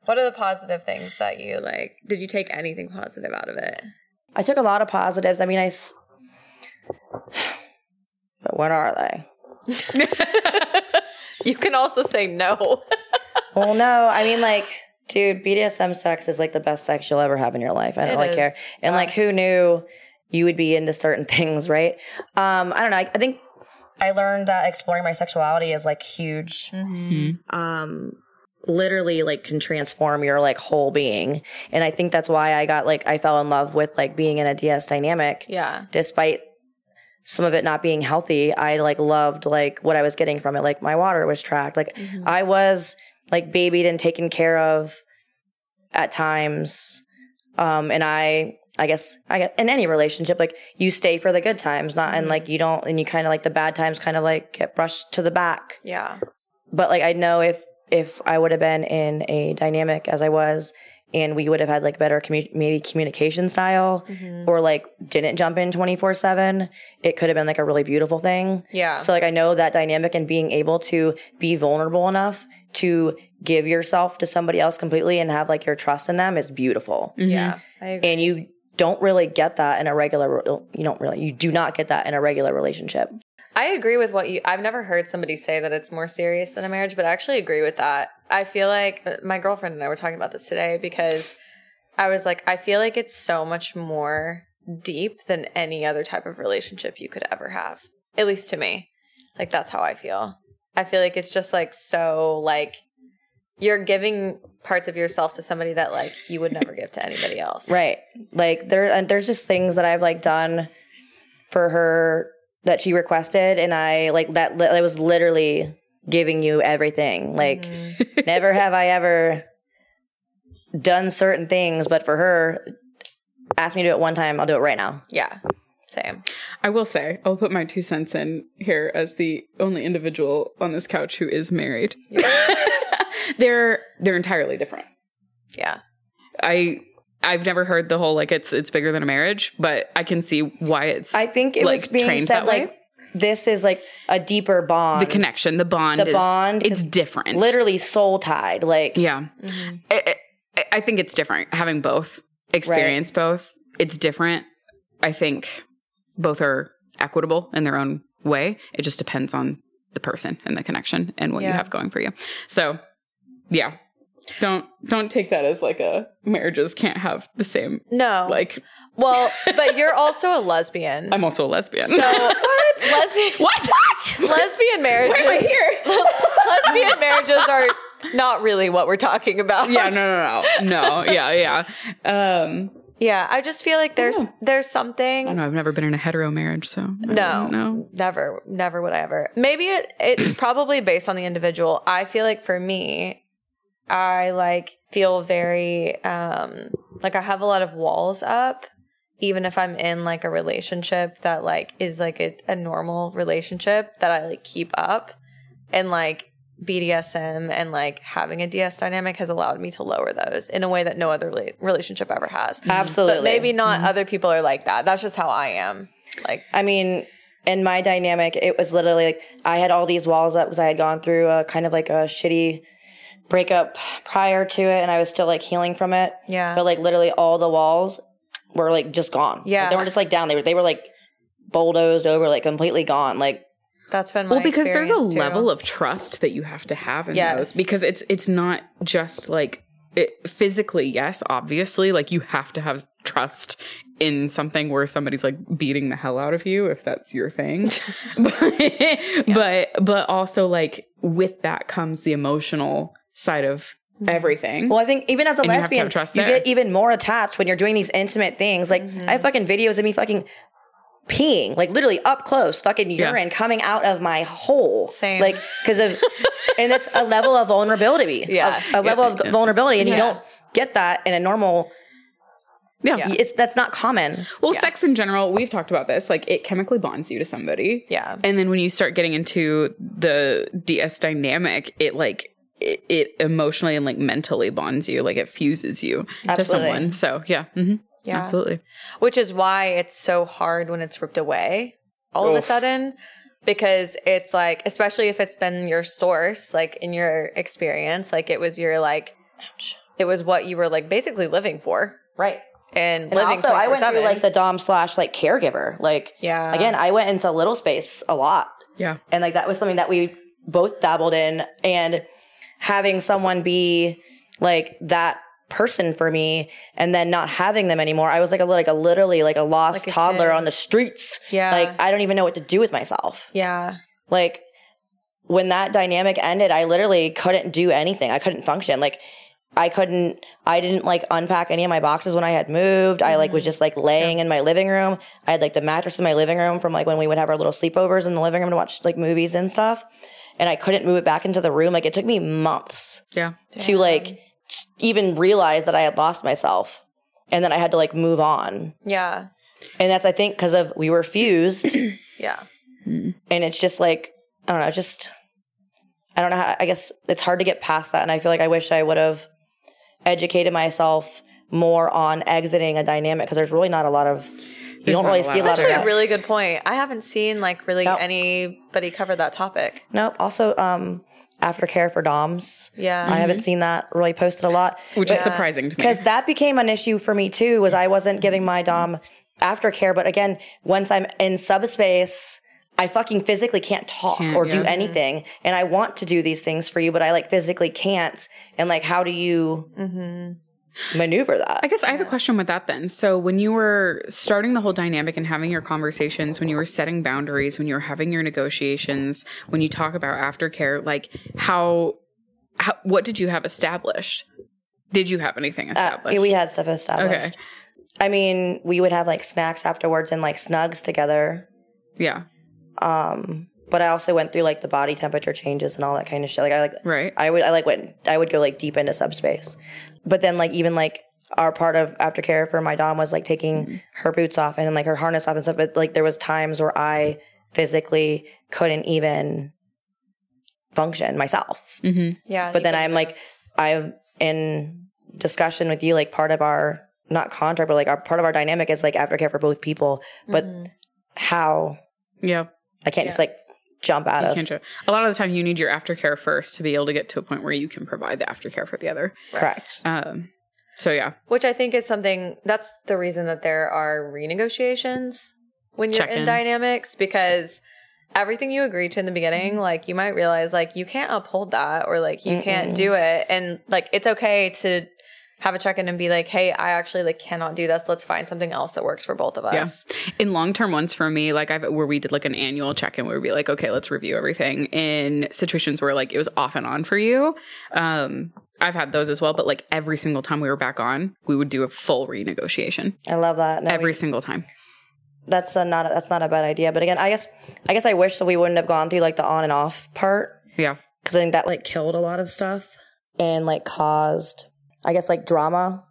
What are the positive things that you like? Did you take anything positive out of it?
I took a lot of positives. I mean, I. s- But what are they?
You can also say no.
Well, no, I mean, like, dude, BDSM sex is like the best sex you'll ever have in your life. I don't
It
really
is.
care. And like, who knew you would be into certain things, right? Um, I don't know. I, I think I learned that exploring my sexuality is like huge. Um, literally, like, can transform your like whole being. And I think that's why I got like I fell in love with like being in a DS dynamic
yeah.
despite some of it not being healthy, I like loved like what I was getting from it. Like my water was tracked. Like I was like babied and taken care of at times. Um, and I, I guess I get in any relationship, like you stay for the good times, not, and like you don't, and you kind of like the bad times kind of like get brushed to the back.
Yeah.
But like I know if, if I would have been in a dynamic as I was and we would have had like better commu- maybe communication style
Mhm.
or like didn't jump in 24 7 it could have been like a really beautiful thing
Yeah.
so like i know that dynamic and being able to be vulnerable enough to give yourself to somebody else completely and have like your trust in them is beautiful
Mhm.
yeah. I agree.
and you don't really get that in a regular you don't really you do not get that in a regular relationship
I agree with what you. I've never heard somebody say that it's more serious than a marriage, but I actually agree with that. I feel like uh, my girlfriend and I were talking about this today because I was like, I feel like it's so much more deep than any other type of relationship you could ever have. At least to me. Like that's how I feel. I feel like it's just like so like you're giving parts of yourself to somebody that like you would never give to anybody else.
Right. Like there and there's just things that I've like done for her that she requested and I like that li- I was literally giving you everything. Like
Mhm.
never have I ever done certain things, but for her ask me to do it one time, I'll do it right now.
Yeah. Same.
I will say, I'll put my two cents in here as the only individual on this couch who is married. they're they're entirely different.
Yeah.
I I've never heard the whole like it's it's bigger than a marriage, but I can see why it's
I think it was being said
that way?
like this is like a deeper bond.
the connection, the bond,
The
is,
bond,
it's different.
literally soul tied. Like
yeah.
Mhm.
I, I- I think it's different having both experience both. It's different. I think both are equitable in their own way. It just depends on the person and the connection and what you have going for you. So, yeah. Don't don't take that as like a marriages can't have the same
No.
like
Well, but you're also a lesbian.
I'm also a lesbian.
so what? Lesbian,
what? what?
lesbian marriages.
Why am I here?
lesbian marriages are not really what we're talking about.
yeah, no, no, no, no. Yeah, yeah. Um,
Yeah, I just feel like there's there's
I don't
something.
know. I've never been in a hetero marriage, so I
No,
don't
never, never would I ever. Maybe it it's probably based on the individual. I feel like for me, I like feel very um like I have a lot of walls up even if I'm in like a relationship that like is like a, a normal relationship that I like keep up and like BDSM and like having a DS dynamic has allowed me to lower those in a way that no other rela- relationship ever has.
absolutely.
But maybe not other people are like that. That's just how I am. Like
I mean, in my dynamic, it was literally like I had all these walls up because I had gone through a kind of like a shitty breakup prior to it, and I was still like healing from it.
yeah.
But like literally, all the walls were like just gone. Like,
Yeah.
they weren't just like down. They were they were like bulldozed over, like completely gone. Like
That's been my
well because there's a
too.
level of trust that you have to have in
Yes.
those because it's it's not just like it, physically yes obviously like you have to have trust in something where somebody's like beating the hell out of you if that's your thing but, but but also like with that comes the emotional side of everything
Well, I think even as a
And you have to have
lesbian,
trust
you get even more attached when you're doing these intimate things. Like
Mm-hmm.
I have fucking videos of me fucking peeing, like literally up close, fucking
Yeah.
urine coming out of my hole.
Same.
Like because of, and it's a level of vulnerability.
Yeah.
a, a level of
Yeah.
vulnerability, and you don't get that in a normal.
yeah.
Yeah.
It's that's not common.
well
Yeah.
sex in general we've talked about this like it chemically bonds you to somebody
Yeah.
And then when you start getting into the DS dynamic, it like it, it emotionally and like mentally bonds you, like it fuses you
Absolutely.
to someone. So yeah, hmm
Yeah.
absolutely.
Which is why it's so hard when it's ripped away all of a sudden. Because it's like, especially if it's been your source, like in your experience, like it was your like, it was what you were like basically living for
Right.
and,
And
living.
also, I went through like the dom slash like caregiver. Like
yeah
again, I went into little space a lot.
Yeah.
and like that was something that we both dabbled in and having someone be like that person for me and then not having them anymore. I was like a like a literally like a lost
Like a
toddler
kid.
on the streets.
Yeah.
Like i don't even know what to do with myself.
Yeah.
Like when that dynamic ended i literally couldn't do anything. I couldn't function. Like i couldn't i didn't like unpack any of my boxes when i had moved. I like was mm-hmm. just like laying in my living room. I had like the mattress in my living room from like when we would have our little sleepovers in the living room to watch like movies and stuff and i couldn't move it back into the room. Like it took me months
Yeah.
to like even realize that i had lost myself and then i had to like move on.
Yeah.
And that's i think because of we were fused.
Yeah. Hmm.
And it's just like I don't know, just I don't know how I guess it's hard to get past that and I feel like I wish I would have educated myself more on exiting a dynamic because there's really not a lot of you
There's
don't really
a
see a lot
That's
of
actually
that.
a really good point. I haven't seen like really
Nope.
anybody cover that topic.
Nope. Also, um, aftercare for DOMs.
Yeah.
I haven't seen that really posted a lot
which is surprising to me.
because that became an issue for me too. Was I wasn't giving my Dom aftercare, but again, once I'm in subspace. I fucking physically can't talk
Can't,
or do
yeah.
anything. And I want to do these things for you, but I like physically can't. And like, how do you maneuver that?
I guess I have a question with that then. So, when you were starting the whole dynamic and having your conversations, when you were setting boundaries, when you were having your negotiations, when you talk about aftercare, like how, how what did you have established? Did you have anything
Uh,
established?
we had stuff established.
Okay.
I mean, we would have like snacks afterwards and like snugs together.
yeah.
Um, but I also went through like the body temperature changes and all that kind of shit. Like I like
Right.
I would I like went I would go like deep into subspace. But then like even like our part of aftercare for my dom was like taking her boots off and like her harness off and stuff. But like there was times where I physically couldn't even function myself.
Mm-hmm.
Yeah.
But then I'm like I'm in discussion with you, like part of our not contract, but like our part of our dynamic is like aftercare for both people. But
Mhm.
how
Yeah.
I can't just like jump out
You
of
ju- a lot of the time, you need your aftercare first to be able to get to a point where you can provide the aftercare for the other.
correct.
Um, so yeah,
Which I think is something that's the reason that there are renegotiations when you're in
Check-ins.
dynamics because everything you agree to in the beginning, like you might realize like you can't uphold that or like you can't do it. And like it's okay to have a check in and be like, hey, I actually like cannot do this. Let's find something else that works for both of
Yeah.
us.
in long term ones for me, like I've where we did like an annual check in where we'd be like, okay, let's review everything. In situations where like it was off and on for you, um, I've had those as well. But like every single time we were back on, we would do a full renegotiation
I love that. No,
every
we-
single time.
that's a not a, that's not a bad idea. But again, I guess I guess I wish that we wouldn't have gone through like the on and off part
Yeah,
because I think that like killed a lot of stuff and like caused I guess like drama.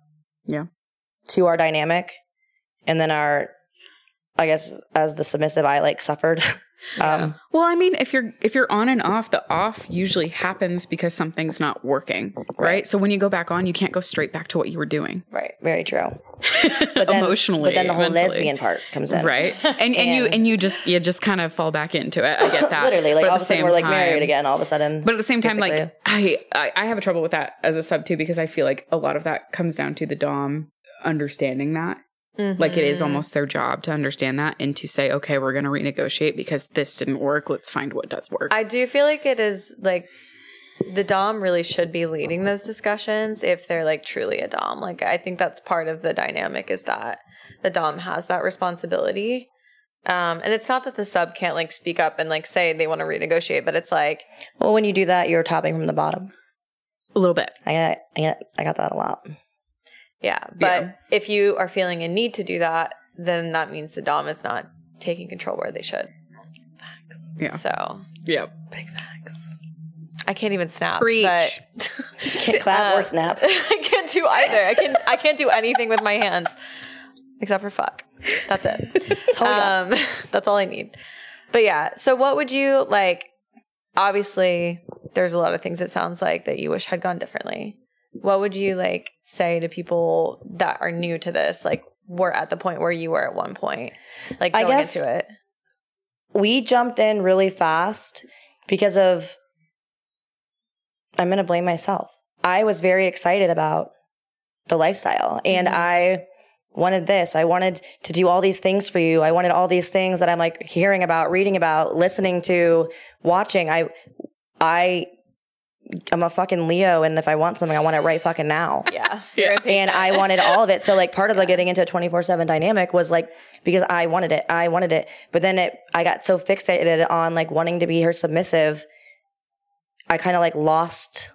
Yeah.
To our dynamic, and then our, I guess as the submissive, I like suffered. um,
Well, I mean, if you're if you're on and off, the off usually happens because something's not working, right?
Right.
So when you go back on, you can't go straight back to what you were doing
Right.
very true. But then,
emotionally.
but then the whole
mentally.
lesbian part comes in.
right? And and, you
And-
and you just you just kind of fall back into it. I get that.
Literally, like all of a sudden we're like
time-
married again. All of a sudden,
But at the same time, like
Basically.
I, I I have a trouble with that as a sub too because I feel like a lot of that comes down to the dom understanding that. Like it is
Mhm.
almost their job to understand that and to say, okay, we're going to renegotiate because this didn't work. Let's find what does work.
I do feel like it is like the Dom really should be leading those discussions if they're like truly a Dom. Like I think that's part of the dynamic is that the Dom has that responsibility. Um, and it's not that the sub can't like speak up and like say they want to renegotiate, but it's like,
well, when you do that, you're topping from the bottom.
a little bit.
I got, I got, I got that a lot.
Yeah. But
Yeah.
if you are feeling a need to do that, then that means the Dom is not taking control where they should. Facts.
Yeah.
So
Yeah.
Big facts.
I can't even snap.
Preach.
But
Can't clap
Uh,
or snap.
I can't do either. I can I can't do anything with my hands except for fuck. That's it.
That's all I got.
Um, that's all I need. But yeah, so what would you like? Obviously, there's a lot of things it sounds like that you wish had gone differently. What would you like say to people that are new to this? Like, we're at the point where you were at one point, like
I
going
guess-
into it.
we jumped in really fast because of I'm going to blame myself. I was very excited about the lifestyle and
Mhm.
I wanted this. I wanted to do all these things for you. I wanted all these things that I'm like hearing about, reading about, listening to, watching. I I I'm a fucking Leo and if I want something I want it right fucking now.
Yeah,
Yeah.
And I wanted all of it. So like part of the getting into a 24/7 dynamic was like because I wanted it. I wanted it. But then it I got so fixated on like wanting to be her submissive I kind of like lost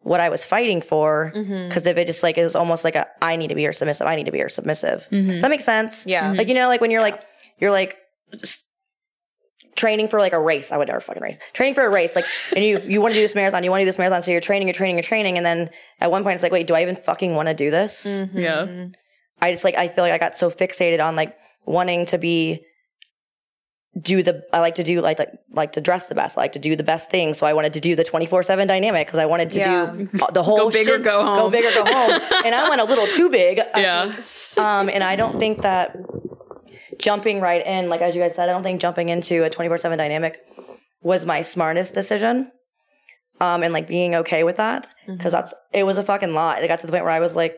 what I was fighting for because if it just like it was almost like a I need to be her submissive. I need to be her submissive.
Mhm.
Does that make sense?
Yeah.
Like you know like when you're like you're like s- training for like a race. I would never fucking race. Training for a race like and you you want to do this marathon, you want to do this marathon so you're training, you're training, you're training and then at one point it's like wait, do I even fucking want to do this?
Yeah.
Mhm.
I just like I feel like I got so fixated on like wanting to be do the I like to do like like like to dress the best. I like to do the best thing. So I wanted to do the 24/7 dynamic because I wanted to
Yeah.
do the whole go
big or go home.
Go big or go home. and I went a little too big. I
Yeah.
think. Um and I don't think that jumping right in like as you guys said, I don't think jumping into a 24/7 dynamic was my smartest decision. Um and like being okay with that because that's it was a fucking lot. It got to the point where I was like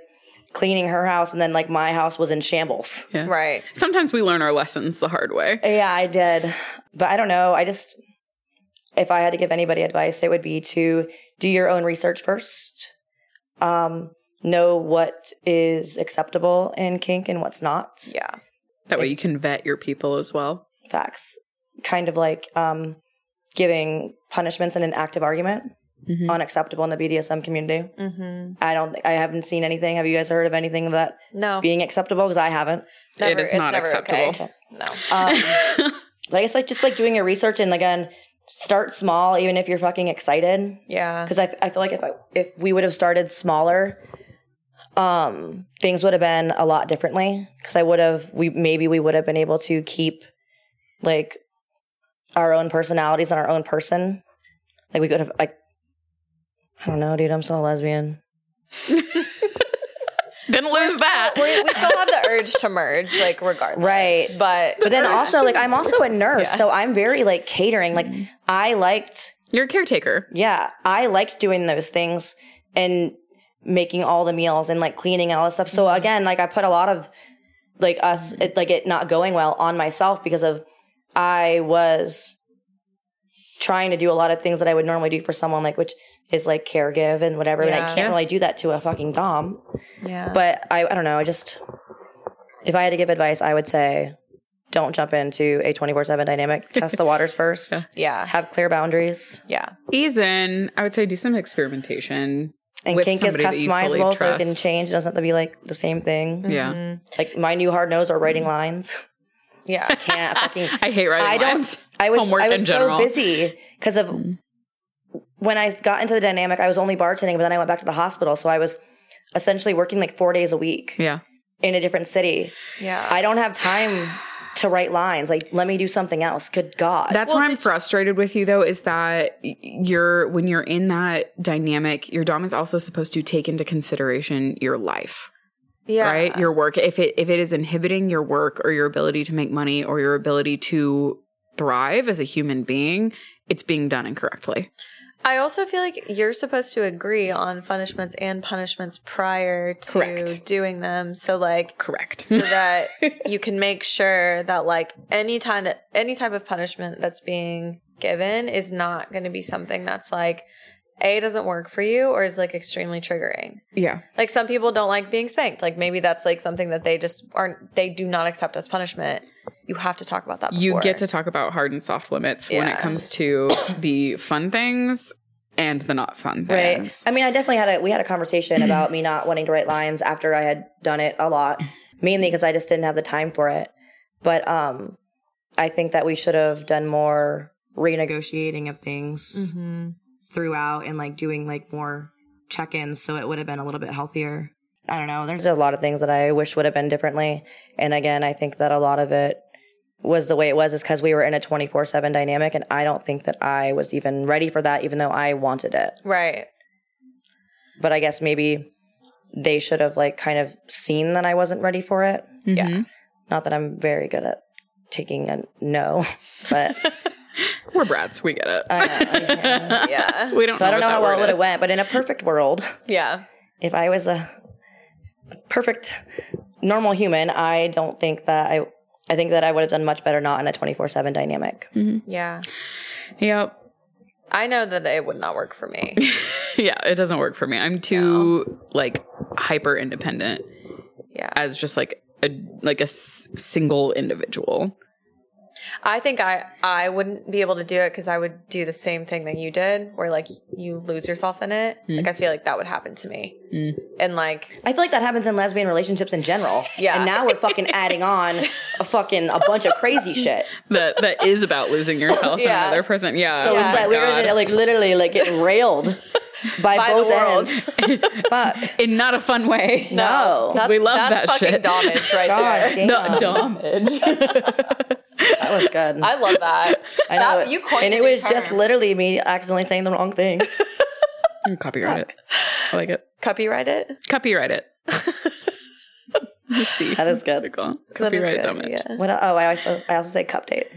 cleaning her house and then like my house was in shambles.
Yeah.
Right.
Sometimes we learn our lessons the hard way.
Yeah, I did. But I don't know. I just, if I had to give anybody advice, it would be to do your own research first. Um, know what is acceptable in kink and what's not.
Yeah.
That way
It's-
you can vet your people as well.
Facts. Kind of like um, giving punishments in an active argument.
Mhm.
Unacceptable in the BDSM community.
Mm-hmm.
I don't. I haven't seen anything. Have you guys heard of anything of that
No.
being acceptable? Because I haven't.
never,
it is not
never
acceptable.
okay. No.
Um, but I guess like just like doing your research and again, start small, even if you're fucking excited.
Yeah.
because I, I feel like if I, if we would have started smaller, um, things would have been a lot differently. Because I would have we maybe we would have been able to keep like our own personalities and our own person. Like we could have like I don't know, dude. I'm still a lesbian.
Didn't lose that.
we we still have the urge to merge, like regardless.
Right.
But
But then also like I'm also a nurse,
Yeah.
so I'm very like catering. Like I liked
You're a caretaker.
yeah, I liked doing those things and making all the meals and like cleaning and all this stuff. So mm-hmm. again, like I put a lot of like us, it, like it not going well on myself because of I was trying to do a lot of things that I would normally do for someone, like which is like caregive and whatever. And I can't
Yeah.
really do that to a fucking dom.
yeah.
But I, I don't know. I just if I had to give advice, I would say don't jump into a twenty four seven dynamic. Test the waters first.
yeah.
Have clear boundaries.
Yeah.
Ease in. I would say do some experimentation.
And
with
kink is
somebody that you fully
customizable, so it can change. It doesn't have to be like the same thing.
Yeah.
Mhm.
Like my new hard nose are writing lines.
Yeah.
I can't fucking.
I hate writing
I don't.
lines.
I was.
Homework
I was
in
so busy because of when I got into the dynamic. I was only bartending, but then I went back to the hospital, so I was essentially working like four days a week
Yeah.
in a different city.
Yeah.
I don't have time to write lines. Like, let me do something else. Good God.
That's
Well,
where I'm
you-
frustrated with you though, is that y- you're when you're in that dynamic, your dom is also supposed to take into consideration your life,
yeah.
right? Your work. If it if it is inhibiting your work or your ability to make money or your ability to thrive as a human being, it's being done incorrectly.
I also feel like you're supposed to agree on punishments and punishments prior to
Correct.
doing them. So like
Correct.
so that you can make sure that like any time any type of punishment that's being given is not going to be something that's like a doesn't work for you or is like extremely triggering.
yeah.
Like some people don't like being spanked. Like maybe that's like something that they just aren't they do not accept as punishment. You have to talk about that.
You get to talk about hard and soft limits when it comes to the fun things and the not fun
Right.
things.
I mean, I definitely had a we had a conversation about me not wanting to write lines after I had done it a lot, mainly because I just didn't have the time for it. But um, I think that we should have done more renegotiating of things
Mhm.
Throughout and like doing like more check-ins, so it would have been a little bit healthier. I don't know. There's a lot of things that I wish would have been differently, and again, I think that a lot of it was the way it was is because we were in a 24/7 dynamic, and I don't think that I was even ready for that, even though I wanted it.
Right.
but I guess maybe they should have like kind of seen that I wasn't ready for it.
Yeah.
Mhm.
Not that I'm very good at taking a no, but
We're brats. We get it.
I know, I.
Yeah.
we don't
so I don't know how
that
well it would have went. But in a perfect world,
Yeah.
if I was a perfect normal human, I don't think that I. I think that I would have done much better not in a 24 7 dynamic. Mm-hmm.
Yeah.
Yep.
I know that it would not work for me.
yeah, it doesn't work for me. I'm too like hyper independent
Yeah.
as just like a like a s- single individual.
I think I I wouldn't be able to do it because I would do the same thing that you did, where like you lose yourself in it.
Hmm.
Like I feel like that would happen to me, and like
I feel like that happens in lesbian relationships in general.
Yeah.
And now we're fucking adding on a fucking a bunch of crazy shit.
That that is about losing yourself in
Yeah.
another person. Yeah.
So
Oh
it's
my
like we're
God.
gonna like literally like get railed by,
By the
both
world.
ends. Fuck.
in not a fun way.
No.
that's,
We love
that's
that
fucking
shit.
damage right
God
there.
damn.
No, damage.
That was good. good.
I love that.
I know.
That- you coined
and it
new
was just literally me accidentally saying the wrong thing.
Copyright it. I like it.
Copyright it.
Copyright it. Let's see.
That is good.
What's it called?
That is
Copyright
good,
damage.
yeah.
What? Oh, I also I also say cup date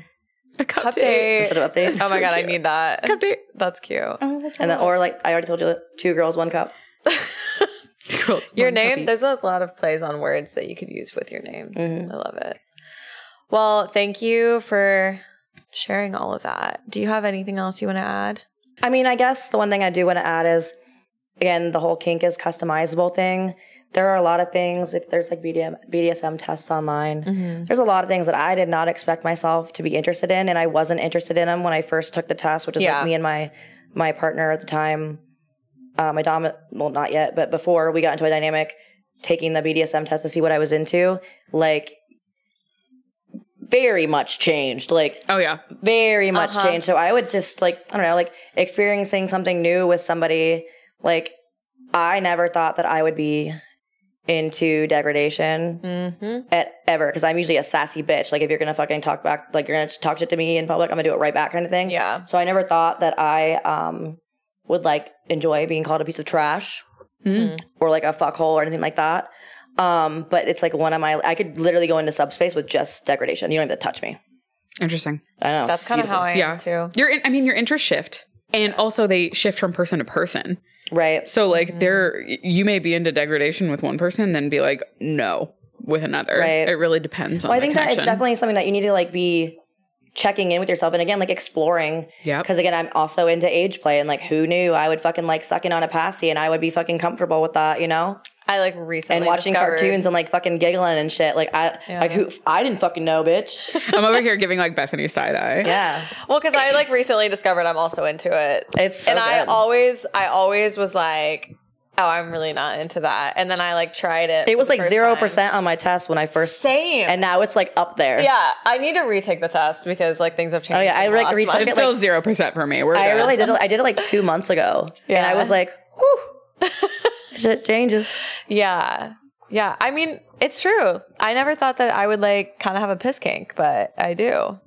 A cup,
Cup
date.
date.
instead of update.
Oh my
So
god, I need that.
Cup date.
That's cute.
Oh, that's
and then or like I already told you, two girls, one cup.
Girls,
Your
one
name,
puppy.
there's a lot of plays on words that you could use with your name.
Mhm.
I love it. Well, thank you for sharing all of that. Do you have anything else you want to add?
I mean, I guess the one thing I do want to add is, again, the whole kink is customizable thing. There are a lot of things. If there's like BDM, BDSM tests online,
Mm-hmm.
there's a lot of things that I did not expect myself to be interested in, and I wasn't interested in them when I first took the test, which is
Yeah.
like me and my my partner at the time, uh, my dom. Well, not yet, but before we got into a dynamic, taking the BDSM test to see what I was into, like very much changed. Like
Oh yeah.
very much
Uh-huh.
changed. So I would just like I don't know, like experiencing something new with somebody. Like I never thought that I would be into degradation
Mm-hmm.
at ever because I'm usually a sassy bitch. Like if you're gonna fucking talk back, like you're gonna talk shit to me in public, I'm gonna do it right back, kind of thing.
Yeah.
So I never thought that I um would like enjoy being called a piece of trash
Mm.
or like a fuckhole or anything like that. Um, but it's like one of my I could literally go into subspace with just degradation. You don't have to touch me.
Interesting.
I know.
That's kind of how
beautiful.
I am too.
Your, in, I mean, your interests shift, and also they shift from person to person.
Right.
So like,
Mm-hmm.
there, you may be into degradation with one person, then be like, no, with another.
Right.
It really depends on.
Well, I think that it's definitely something that you need to like be checking in with yourself and again like exploring
yeah
because again i'm also into age play and like who knew i would fucking like sucking on a passy and i would be fucking comfortable with that you know
I like recently
and watching
discovered-
cartoons and like fucking giggling and shit like i
Yeah.
like who i didn't fucking know bitch
I'm over here giving like Bethany side eye.
yeah
Well, because I like recently discovered I'm also into it.
it's so
and I always, I always was like, oh, I'm really not into that. And then I like tried it.
it was like zero percent on my test when i first
Same.
and now it's like up there
yeah, I need to retake the test because like things have changed.
Oh, yeah, I
in
like
last
retook
month.
It's
it,
still
like-
zero percent for me. We're
i
good.
really did it i did it like two months ago yeah. and i was like whew shit changes
Yeah. Yeah. I mean, it's true. I never thought that I would like kind of have a piss kink, but I do.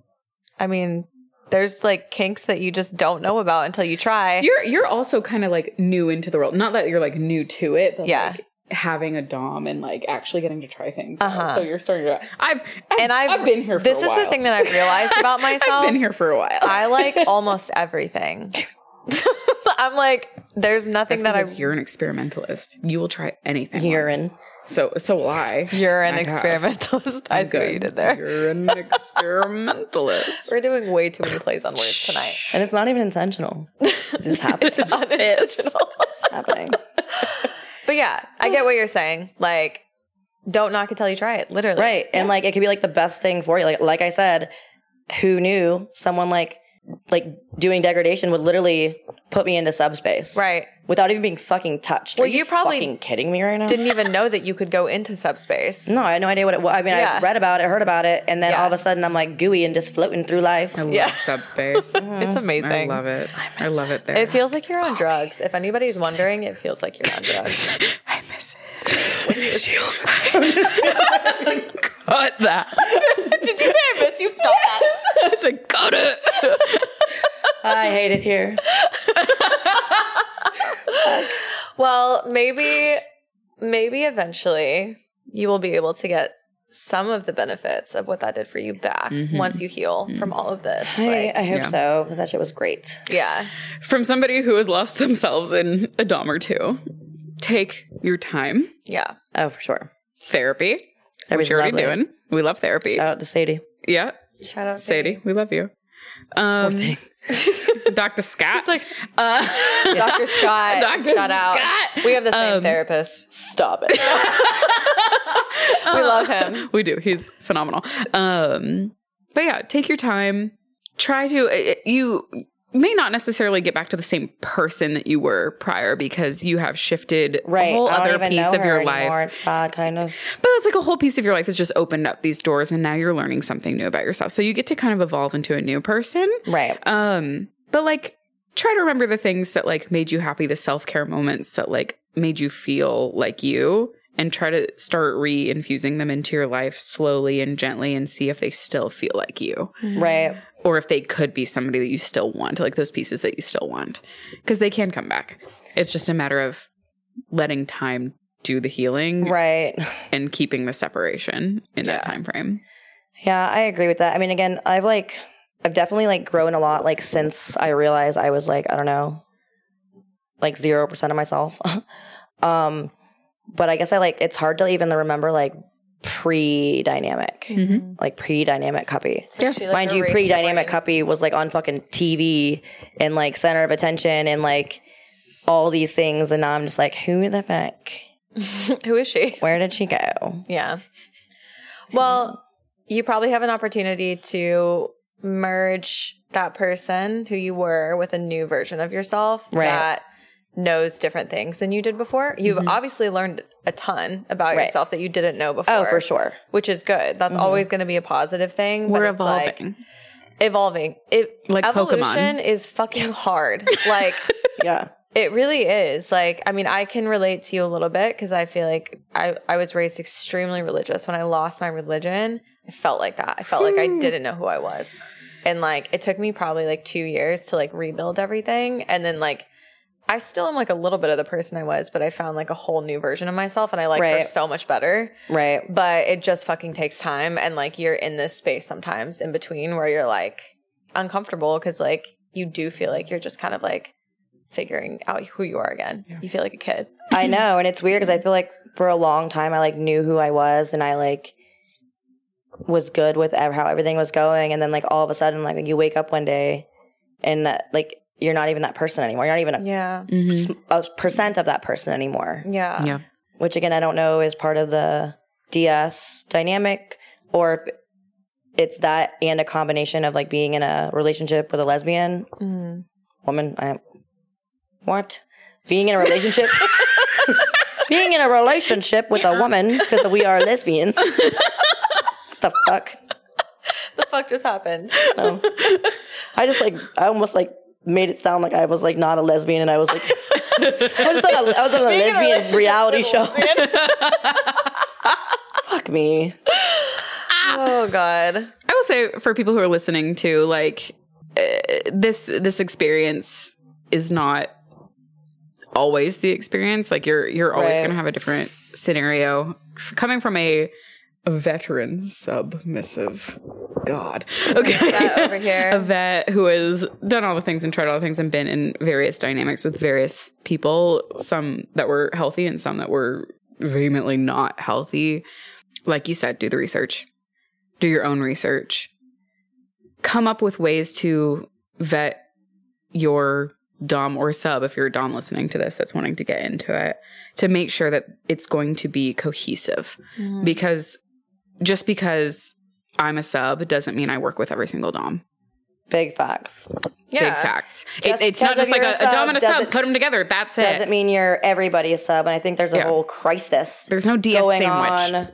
I mean, there's like kinks that you just don't know about until you try.
You're you're also kind of like new into the world. Not that you're like new to it, but
Yeah.
like having a dom and like actually getting to try things.
Uh-huh.
So you're starting to. I've, I've
and I've,
I've been here. For
This
a
is the thing that I've realized about myself.
I've been here for a while.
I like almost everything. I'm like, there's nothing
That's
that I.
because you're an experimentalist. You will try anything.
urine
once. So so will I.
You're an
I
experimentalist. I
I'm
see what you did there.
You're an experimentalist.
We're doing way too many plays on words tonight.
and it's not even intentional it just happens
It's unintentional.
it's just happening
But yeah, I get what you're saying. Like, don't knock it till you try it. Literally.
Right. And like it could be like the best thing for you. Like like I said, who knew someone like like doing degradation would literally put me into subspace.
Right.
Without even being fucking touched.
Well,
Are you,
you probably
fucking kidding me right now?
Didn't even know that you could go into subspace.
no, I had no idea what it was. I mean,
Yeah.
I read about it, heard about it, and then
Yeah.
all of a sudden I'm like gooey and just floating through life.
I love
Yeah.
subspace.
It's amazing.
I love it. I love it there.
It feels like you're on drugs. If anybody's wondering, it feels like you're on drugs.
I miss it. Cut that.
Did you say I miss you? Stop that.
I said, cut it.
I hate it here.
Well, maybe, maybe eventually you will be able to get some of the benefits of what that did for you back once you heal from all of this.
I,
Like,
I hope
Yeah.
so, because that shit was great.
yeah.
From somebody who has lost themselves in a dom or two, take your time.
Yeah.
Oh, for sure.
Therapy, which
Therapy's
you're already doing. We love therapy.
Shout out to Sadie.
Yeah,
Shout out to
Sadie, we love you. Um, Dr. Scott.
like,
uh,
Dr. Scott.
Dr.
Shout out.
Scott.
We have the same
Um,
therapist.
Stop it.
We love him.
we do. He's phenomenal. Um, but yeah, take your time. Try to. uh, You may not necessarily get back to the same person that you were prior because you have shifted
right.
a whole other piece of your
anymore.
life.
It's sad, kind of.
But it's like a whole piece of your life has just opened up these doors, and now you're learning something new about yourself. So you get to kind of evolve into a new person.
Right.
Um, but like try to remember the things that like made you happy, the self care moments that like made you feel like you, and try to start re-infusing them into your life slowly and gently and see if they still feel like you
Right.
or if they could be somebody that you still want, like those pieces that you still want, because they can come back. It's just a matter of letting time do the healing
Right.
and keeping the separation in that time frame.
Yeah, I agree with that. I mean, again, I've like, I've definitely like grown a lot, like since I realized I was like, I don't know, like 0% of myself. um, but I guess I like, it's hard to even remember like pre dynamic,
Mhm.
like pre dynamic Cuppie.
It's actually, like,
Mind you, pre dynamic
brain.
Cuppie was like on fucking TV and like center of attention and like all these things. And now I'm just like, who the fuck?
Who is she?
Where did she go?
Yeah. Well, you probably have an opportunity to merge that person who you were with a new version of yourself
Right.
that knows different things than you did before. You've mm-hmm. obviously learned a ton about
Right.
yourself that you didn't know oh, before.
Oh, for sure.
Which is good. That's mm-hmm. always going to be a positive thing.
We're
but it's like-
evolving.
evolving. It
Like
evolution
Pokemon.
is fucking hard. like
Yeah.
it really is. Like, I mean, I can relate to you a little bit because I feel like I, I was raised extremely religious. When I lost my religion, I felt like that. I felt like I didn't know who I was. And like, it took me probably like two years to like rebuild everything. And then like, I still am like a little bit of the person I was, but I found like a whole new version of myself and I like her so much better.
Right.
But it just fucking takes time. And like, you're in this space sometimes in between where you're like uncomfortable because like you do feel like you're just kind of like figuring out who you are again. You feel like a kid.
I know, and it's weird because I feel like for a long time I like knew who I was, and I like was good with how everything was going, and then like all of a sudden, like you wake up one day, and that like you're not even that person anymore. You're not even a,
Yeah.
Mhm.
a percent of that person anymore.
Yeah.
Yeah.
Which again, I don't know is part of the DS dynamic or if it's that and a combination of like being in a relationship with a lesbian
Mhm.
woman. I what? Being in a relationship. being in a relationship with a woman because we are lesbians. the fuck?
The fuck just happened?
No. I just like I almost like made it sound like I was like not a lesbian and I was like I was on a, I was on a
Being in a
lesbian reality show.
lesbian.
Fuck me.
oh god.
I will say for people who are listening to like uh, this this experience is not always the experience like you're you're always
Right.
going to have a different scenario coming from a, a veteran submissive god. Okay.
over here.
a vet who has done all the things and tried all the things and been in various dynamics with various people some that were healthy and some that were vehemently not healthy. Like you said do the research. Do your own research. Come up with ways to vet your dom or sub if you're a dom listening to this that's wanting to get into it to make sure that it's going to be cohesive.
Mm-hmm.
because just because i'm a sub doesn't mean i work with every single dom
Big facts.
Yeah.
big facts it, it's not just like
you're
a,
a
a dom and a
sub
sub put them together that's it
Doesn't mean you're everybody a sub, and I think there's a
Yeah.
whole crisis
there's no ds
going
sandwich
on.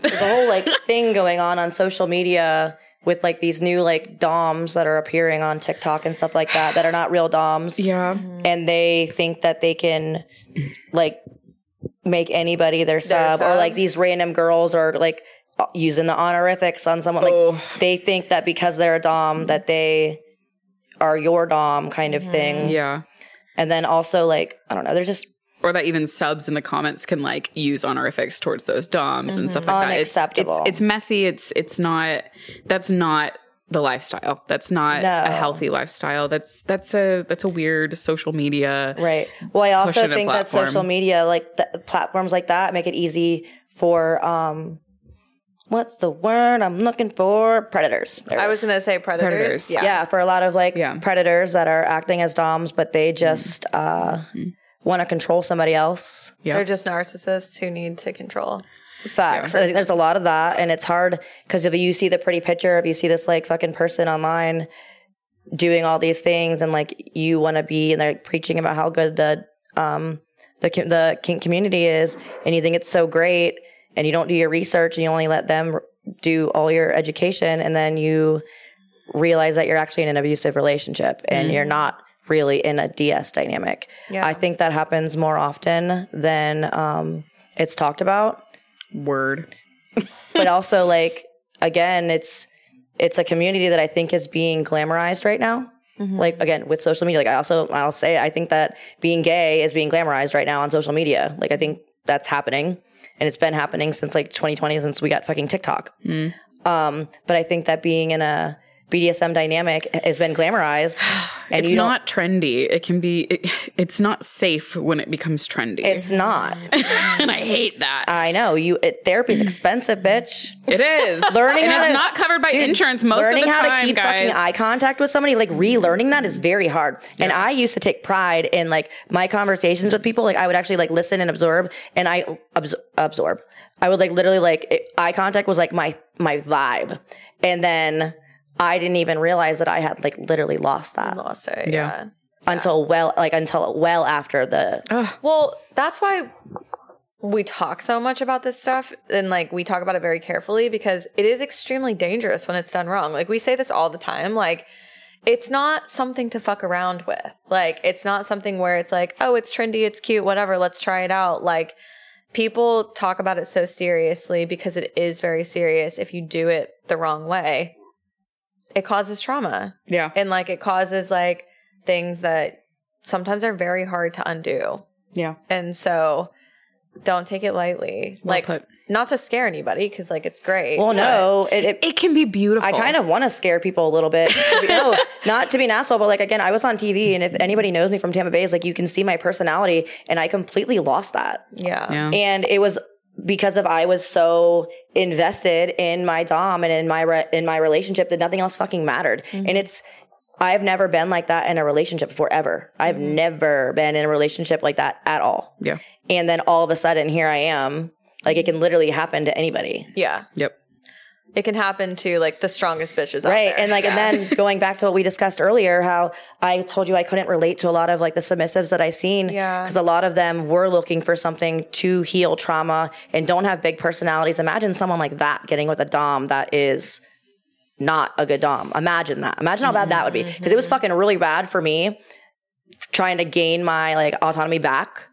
There's a whole like thing going on on social media with like these new like DOMs that are appearing on TikTok and stuff like that that are not real DOMs.
yeah mm-hmm.
And they think that they can like make anybody their sub, or
sub.
like these random girls are like using the honorifics on someone. Like
Oh.
they think that because they're a Dom that they are your Dom kind of thing.
yeah
And then also like, I don't know, they're just
or that even subs in the comments can like use honorifics towards those doms and stuff like that. It's, it's it's messy. It's it's not. That's not the lifestyle. That's not
No.
a healthy lifestyle. That's that's a that's a weird social media.
Right. Well, I also think that social media, like platforms like that, make it easy for um, what's the word I'm looking for? Predators. There
I was gonna say predators.
Predators.
Yeah.
yeah. for a lot of like
Yeah.
predators that are acting as doms, but they just uh, want to control somebody else.
Yeah.
They're just narcissists who need to control.
Facts. I think there's a lot of that, and it's hard because if you see the pretty picture, if you see this like fucking person online doing all these things, and like you want to be, and they're preaching about how good the um the the kink community is, and you think it's so great, and you don't do your research, and you only let them do all your education, and then you realize that you're actually in an abusive relationship, and you're not really in a DS dynamic.
Yeah.
I think that happens more often than um it's talked about.
Word.
but also like again it's it's a community that i think is being glamorized right now like again with social media like i also i'll say i think that being gay is being glamorized right now on social media like i think that's happening and it's been happening since like 2020 since we got fucking tiktok. Um but i think that being in a bdsm dynamic has been glamorized and
it's
don't-
trendy. It can be. It, it's not safe when it becomes trendy.
it's not
and I hate that.
i know you it, therapy's expensive bitch
it is
learning
and
how
it's
to-
not covered by
Dude,
insurance most
learning
of the
how
time,
to keep
guys.
fucking eye contact with somebody, like relearning that is very hard. And I used to take pride in like my conversations with people. Like I would actually like listen and absorb, and I abs- absorb. I would like literally like it, eye contact was like my my vibe, and then I didn't even realize that I had like literally lost that
Lost it.
Yeah.
yeah.
until well like until well after the
Well, that's why we talk so much about this stuff and like we talk about it very carefully because it is extremely dangerous when it's done wrong. Like we say this all the time. Like it's not something to fuck around with. Like it's not something where it's like, oh, it's trendy, it's cute, whatever, let's try it out. Like people talk about it so seriously because it is very serious if you do it the wrong way. It causes trauma
yeah.
and like it causes like things that sometimes are very hard to undo.
Yeah.
And so don't take it lightly.
Well
like
put.
not to scare anybody because like it's great.
well, no, it, it
It can be beautiful.
I kind of want to scare people a little bit. Be- no, not to be an asshole, but like again, I was on TV, and if anybody knows me from Tampa Bay, is like you can see my personality, and I completely lost that.
Yeah.
Yeah.
And it was because of I was so invested in my dom and in my re- in my relationship that nothing else fucking mattered. Mm-hmm. And it's I've never been like that in a relationship before ever. I've mm-hmm. never been in a relationship like that at all.
Yeah.
And then all of a sudden, here I am. Like it can literally happen to anybody.
Yeah.
Yep.
It can happen to like the strongest bitches out
right and like
Yeah.
and then going back to what we discussed earlier how i told you i couldn't relate to a lot of like the submissives that i seen
Yeah.
because a lot of them were looking for something to heal trauma and don't have big personalities. Imagine someone like that getting with a dom that is not a good dom. Imagine that. Imagine how bad that would be. Because it was mm-hmm. fucking really bad for me trying to gain my like autonomy back.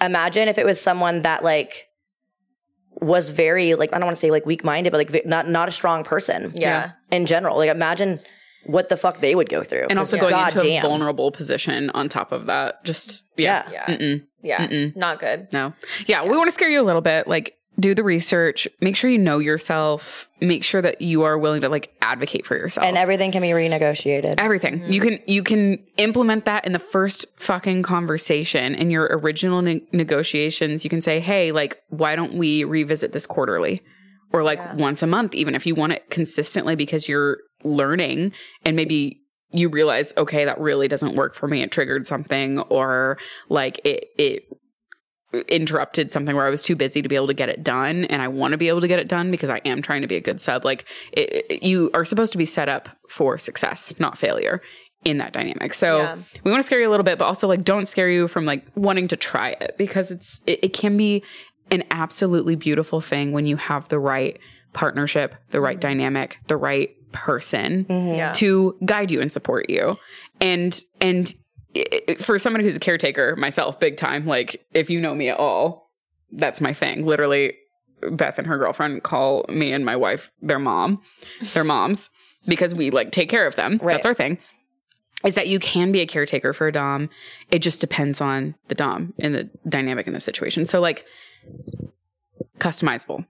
Imagine if it was someone that like was very like I don't want to say like weak minded, but like not not a strong person
yeah.
in general. Like imagine what the fuck they would go through.
And also
'Cause
going into a
goddamn.
vulnerable position on top of that. Just yeah.
Yeah.
Yeah.
Mm-mm.
Yeah.
Mm-mm.
Not good.
No. Yeah, we want to scare you a little bit. Like, do the research. Make sure you know yourself. Make sure that you are willing to like advocate for yourself.
and everything can be renegotiated.
everything you can you can implement that in the first fucking conversation in your original ne- negotiations you can say hey like why don't we revisit this quarterly or like
Yeah.
once a month even if you want it consistently because you're learning and maybe you realize okay that really doesn't work for me it triggered something or like it it interrupted something where I was too busy to be able to get it done and I want to be able to get it done because I am trying to be a good sub like it, it- you are supposed to be set up for success not failure in that dynamic so
Yeah.
we want to scare you a little bit but also like don't scare you from like wanting to try it because it's it, it can be an absolutely beautiful thing when you have the right partnership the right mm-hmm. dynamic the right person
Yeah.
to guide you and support you and and for someone who's a caretaker myself big time like if you know me at all that's my thing literally beth and her girlfriend call me and my wife their mom their moms because we like take care of them
Right.
that's our thing is that you can be a caretaker for a dom it just depends on the dom and the dynamic in the situation so like customizable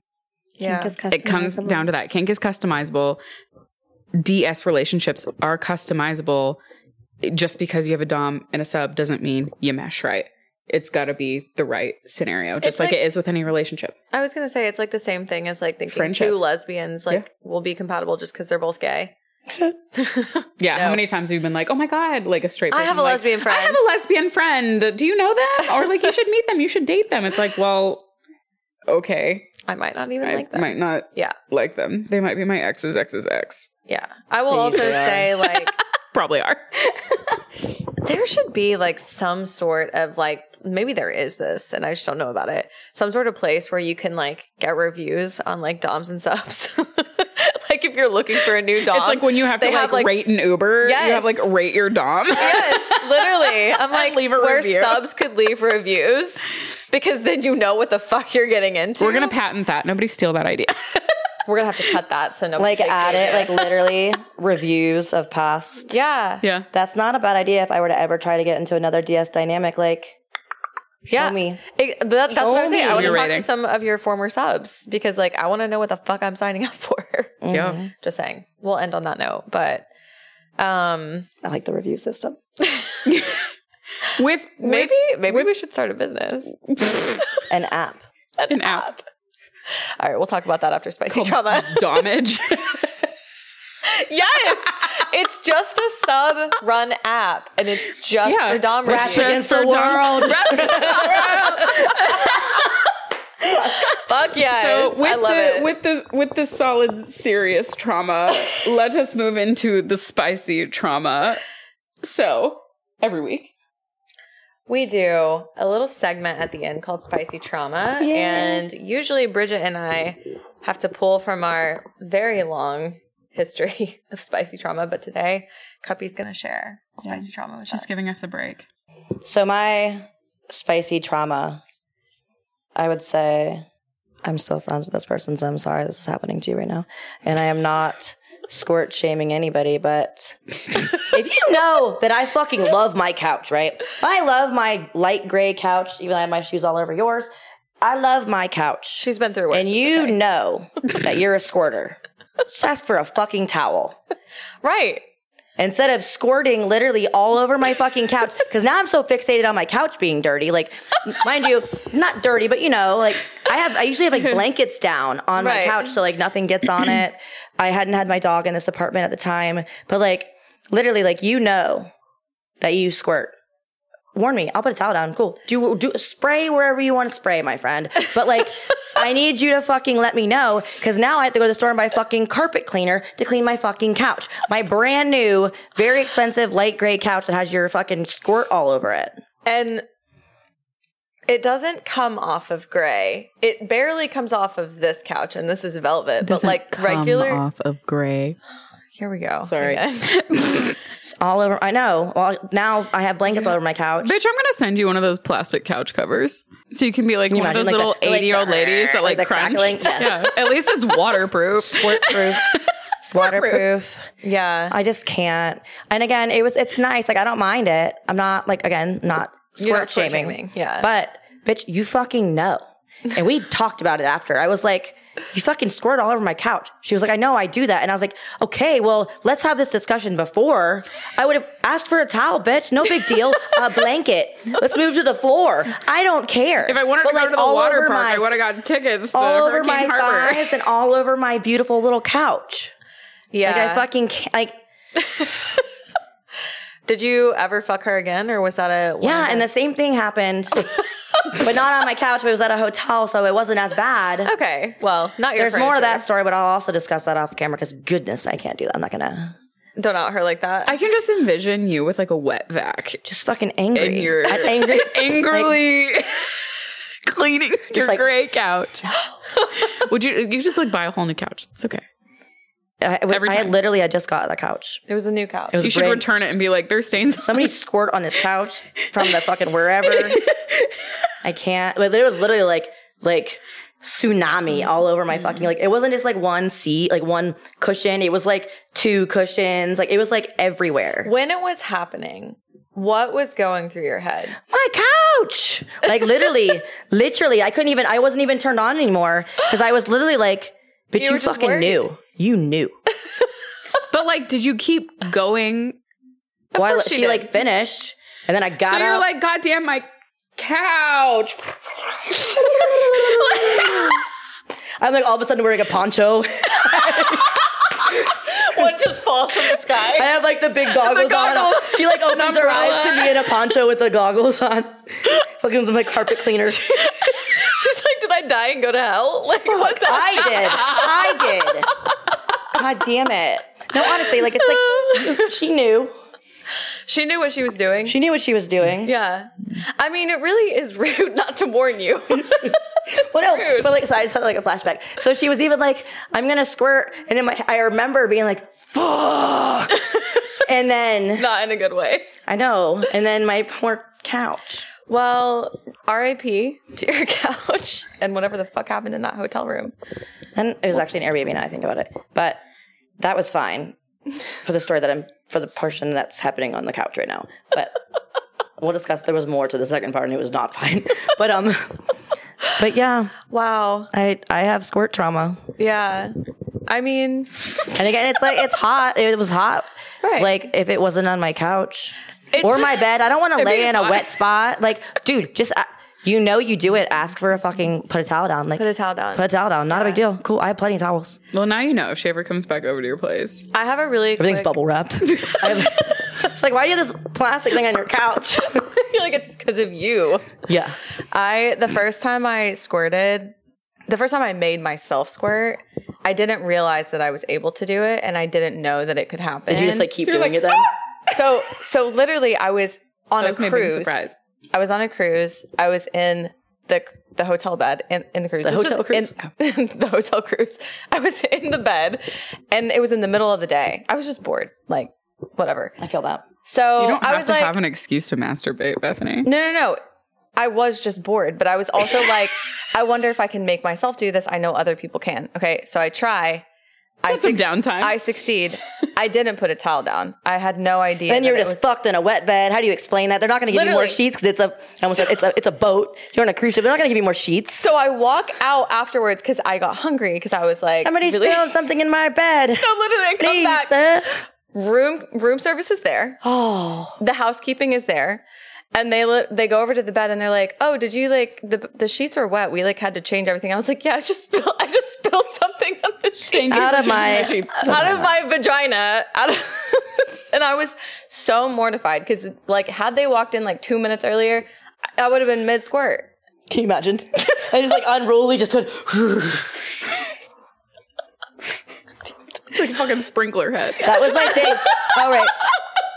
Yeah.
it comes down to that. Kink is customizable. DS relationships are customizable. Just because you have a dom and a sub doesn't mean you mesh right. It's got to be the right scenario, just like,
like-
it is with any relationship.
I was gonna say it's like the same thing as like thinking
Friendship.
two lesbians like will be compatible just because they're both gay.
Yeah. How many times have you been like, oh my God, like a straight
I have a
like,
lesbian friend.
I have a lesbian friend. Do you know them? Or like, you should meet them. You should date them. It's like, well, okay.
I might not even
I
like that.
might not
Yeah.
like them. They might be my ex's ex's ex.
Yeah. I will
They
also say like
Probably are.
there should be like some sort of like maybe there is this and I just don't know about it. Some sort of place where you can like get reviews on like DOMs and subs. like if you're looking for a new dom.
It's like when you have to like,
like,
rate an Uber, Yes. you have like rate your dom.
Yes, literally. I'm like
Leave a
where
review.
subs could leave reviews. because then you know what the fuck you're getting into.
We're gonna patent that. Nobody steal that idea.
We're gonna have to cut that so no.
Like add
it.
it, like literally reviews of past.
yeah,
yeah.
That's not a bad idea if I were to ever try to get into another DS dynamic. Like, show
yeah.
me.
It- that- that's
Show
what I'm saying. I want to
Your
talk to some of your former subs because, like, I want to know what the fuck I'm signing up for.
Yeah.
Just saying. We'll end on that note, but um,
I like the review system.
With
maybe
with,
maybe we should start a business,
An app.
an app
All right, we'll talk about that after spicy
called
trauma.
Dommage.
yes, it's just a sub run app, and it's just
Yeah.
for Dom
Rats
reviews.
against the world.
Fuck yeah!
So with
I love
the
it.
with the with the solid serious trauma, let us move into the spicy trauma. So every week.
We do a little segment at the end called Spicy Trauma. And usually Brigitte and I have to pull from our very long history of spicy trauma. But today, Cuppie's going to share spicy trauma with
She's
us.
giving us a break.
So my spicy trauma, I would say I'm still friends with this person, so I'm sorry this is happening to you right now. And I am not squirt shaming anybody, but if you know that I fucking love my couch, right? I love my light gray couch, even though I have my shoes all over yours. I love my couch.
She's been through worse.
and you
okay.
know that you're a squirter. Just ask for a fucking towel.
Right.
Instead of squirting literally all over my fucking couch because now i'm so fixated on my couch being dirty like mind you not dirty but you know like i have i usually have like blankets down on
Right.
my couch so like nothing gets on it i hadn't had my dog in this apartment at the time but like literally like you know that you squirt warn me i'll put a towel down cool do do spray wherever you want to spray my friend but like I need you to fucking let me know because now I have to go to the store and buy fucking carpet cleaner to clean my fucking couch. My brand new, very expensive light gray couch that has your fucking squirt all over it.
And it doesn't come off of gray. It barely comes off of this couch, and this is velvet. but like regular.
off of gray.
Here we go.
Sorry.
It's all over. I know. Well, now I have blankets all over my couch.
Bitch, I'm gonna send you one of those plastic couch covers, so you can be like
you
one of those
imagine, like
little
the- like
eighty year old ladies that like,
like the
crunch.
crackling? Yes.
Yeah, at least it's waterproof.
Squirt proof. Waterproof.
yeah.
I just can't. And again, it was it's nice. Like I don't mind it. I'm not like again not squirt,
You're not squirt
shaming.
shaming, yeah.
But bitch, you fucking know. And we talked about it after. I was like, you fucking squirt all over my couch. She was like, I know I do that. And I was like, okay, well, let's have this discussion before. I would have asked for a towel, bitch. No big deal. A blanket. Let's move to the floor. I don't care.
If I wanted
But,
to go to the water park,
my-
I would have gotten tickets to
all over
Hurricane
my
Harbor.
thighs and all over my beautiful little couch.
yeah.
Like I fucking can't, like
Did you ever fuck her again, or was that a
Yeah, and the same thing happened, but not on my couch. But it was at a hotel, so it wasn't as bad.
Okay, well, not your.
There's more of that story, but I'll also discuss that off camera because goodness, I can't do that. I'm not gonna
Don't out her like that.
I can just envision you with like a wet vac
just fucking angry.
and you're
I'm angry,
angrily cleaning your
like-
gray couch. Would you? You just like buy a whole new couch. It's okay.
I,
Every
I
time.
literally had just got the couch.
it was a new couch.
It was
You should
brand-
return it and be like, "There's stains."
Somebody squirt on this couch from the fucking wherever. I can't. But it was literally like like tsunami oh all over my fucking like. It wasn't just like one seat, like one cushion. It was like two cushions. Like it was like everywhere.
when it was happening, what was going through your head?
my couch. Like literally, literally, I couldn't even. I wasn't even turned on anymore because I was literally like, "Bitch,
You
you,
were just
fucking
worried.
knew. You knew."
But like, did you keep going?
Well, I,
she
she like finished, and then I got
so you're
up.
like, "God damn my couch!"
I'm like all of a sudden wearing a poncho.
One just falls from the sky.
I have like the big goggles, on.
goggles.
She like opens her eyes to me in a poncho with the goggles on. Fucking with my carpet cleaner.
She's like, "Did I die and go to hell?" Like, what's
I did. I did. God damn it. No, honestly, like it's like she knew.
She knew what she was doing.
She knew what she was doing.
yeah. I mean, it really is rude not to warn you.
what else?
rude.
but like, so I just had like a flashback. So she was even like, "I'm gonna squirt," and in my, I remember being like, "Fuck," and then
not in a good way.
I know, and then my poor couch.
Well, RIP to your couch and whatever the fuck happened in that hotel room.
And it was actually an Airbnb now I think about it. But that was fine for the story that I'm for the portion that's happening on the couch right now. But we'll discuss there was more to the second part and it was not fine. But um but yeah,
Wow.
I I have squirt trauma.
Yeah. I mean,
And again, it's like it's hot. It was hot.
Right.
Like if it wasn't on my couch
It's
or my bed, I don't want to lay in a wet spot. Like, dude, just uh, you know you do it. Ask for a fucking put a towel down. Like
put a towel down.
put a towel down. Not a big deal. Cool. I have plenty of towels.
Well, now you know if she ever comes back over to your place.
I have a really
Everything's
quick-
bubble wrapped. It's like, why do you have this plastic thing on your couch?
I feel like it's because of you.
yeah.
I the first time I squirted, the first time I made myself squirt, I didn't realize that I was able to do it, and I didn't know that it could happen.
Did you just like keep
You're
doing
like,
it then?
so so literally I was on
That
a
was me being
cruise.
surprised.
I was on a cruise. I was in the the hotel bed in, in the cruise.
The
This
hotel cruise?
In, the hotel cruise. I was in the bed, and it was in the middle of the day. I was just bored, like whatever.
I feel that.
So
You don't
I
have
was
to
like,
have an excuse to masturbate, Bethany.
no, no, no. I was just bored, but I was also like, I wonder if I can make myself do this. I know other people can. Okay, so I try. I
Got some downtime.
I succeed. I didn't put a towel down. I had no idea.
Then you're just
was-
fucked in a wet bed. How do you explain that? They're not going to give you more sheets because it's a. I almost said it's a. It's a boat. You're on a cruise ship. They're not going to give you more sheets.
So I walk out afterwards because I got hungry because I was like,
Somebody
really?
spilled something in my bed.
No, literally, I come
Please,
back.
sir.
Room room service is there.
Oh,
The housekeeping is there. And they li- they go over to the bed and they're like, "Oh, did you like the the sheets are wet? We like had to change everything." I was like, "Yeah, I just spilled I just spilled something on the sheet
Out of my-
sheets.
out of my vagina." Out of and I was so mortified because like had they walked in like two minutes earlier, I, I would have been mid squirt.
can you imagine? I just like unruly, just went.
Like a fucking sprinkler head.
That was my thing. All right.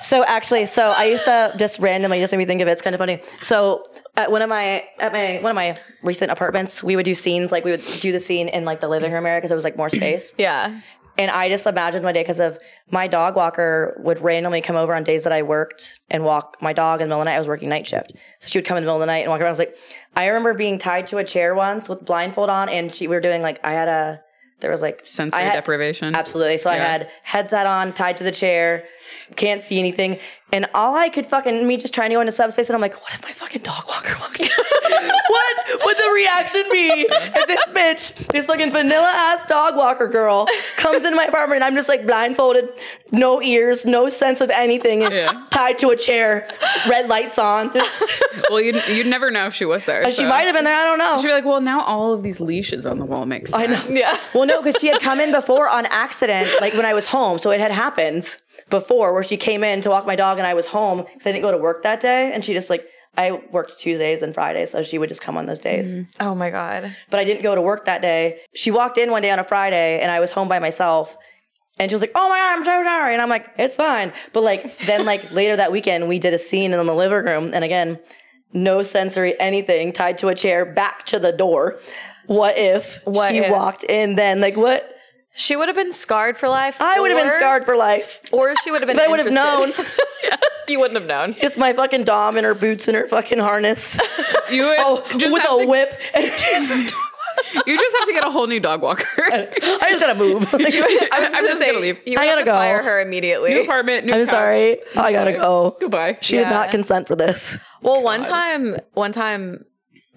So actually, so I used to just randomly just made me think of it. It's kind of funny. So at one of my at my one of my recent apartments, we would do scenes like we would do the scene in like the living room area because it was like more space.
Yeah.
And I just imagined my day because of my dog walker would randomly come over on days that I worked and walk my dog in the middle of the night. I was working night shift. So she would come in the middle of the night and walk around. I was like, I remember being tied to a chair once with blindfold on and she, we were doing like, I had a, there was like
Sensory
had-
deprivation.
Absolutely. So I had headset on, tied to the chair, can't see anything. And all I could fucking, me just trying to go into subspace, and I'm like, what if my fucking dog walker walks what would the reaction be if this bitch, this fucking vanilla ass dog walker girl, comes into my apartment and I'm just like blindfolded, no ears, no sense of anything, and
Yeah.
tied to a chair, red lights on.
well, you'd, you'd never know if she was there.
Uh,
she
might have been there, I don't know.
She'd be like, well, now all of these leashes on the wall make sense.
I know.
Yeah.
Well, no, because she had come in before on accident, like when I was home. So it had happened before where she came in to walk my dog and I was home because I didn't go to work that day. And she just like, I worked Tuesdays and Fridays. So she would just come on those days. Mm-hmm.
Oh my god.
But I didn't go to work that day. She walked in one day on a Friday and I was home by myself. And she was like, "Oh my god, I'm so sorry." And I'm like, "It's fine." But like then like later that weekend we did a scene in the living room and again, no sensory anything tied to a chair back to the door. What if
What
she
if?
walked in then? Like what?
She would have been scarred for life.
I would have been scarred for life.
Or she would have been.
I would have known.
interested. you wouldn't have known.
Just my fucking dom in her boots and her fucking harness.
You would
Oh,
just
with
have
a
to,
whip.
You just have to get a whole new dog walker.
I just gotta move.
I was
I'm
gonna
just
say,
gonna leave.
You
I gotta
to
go.
fire her immediately.
new apartment, new
I'm
couch.
sorry. I gotta go.
Goodbye.
She did not consent for this.
Well, one time, one time,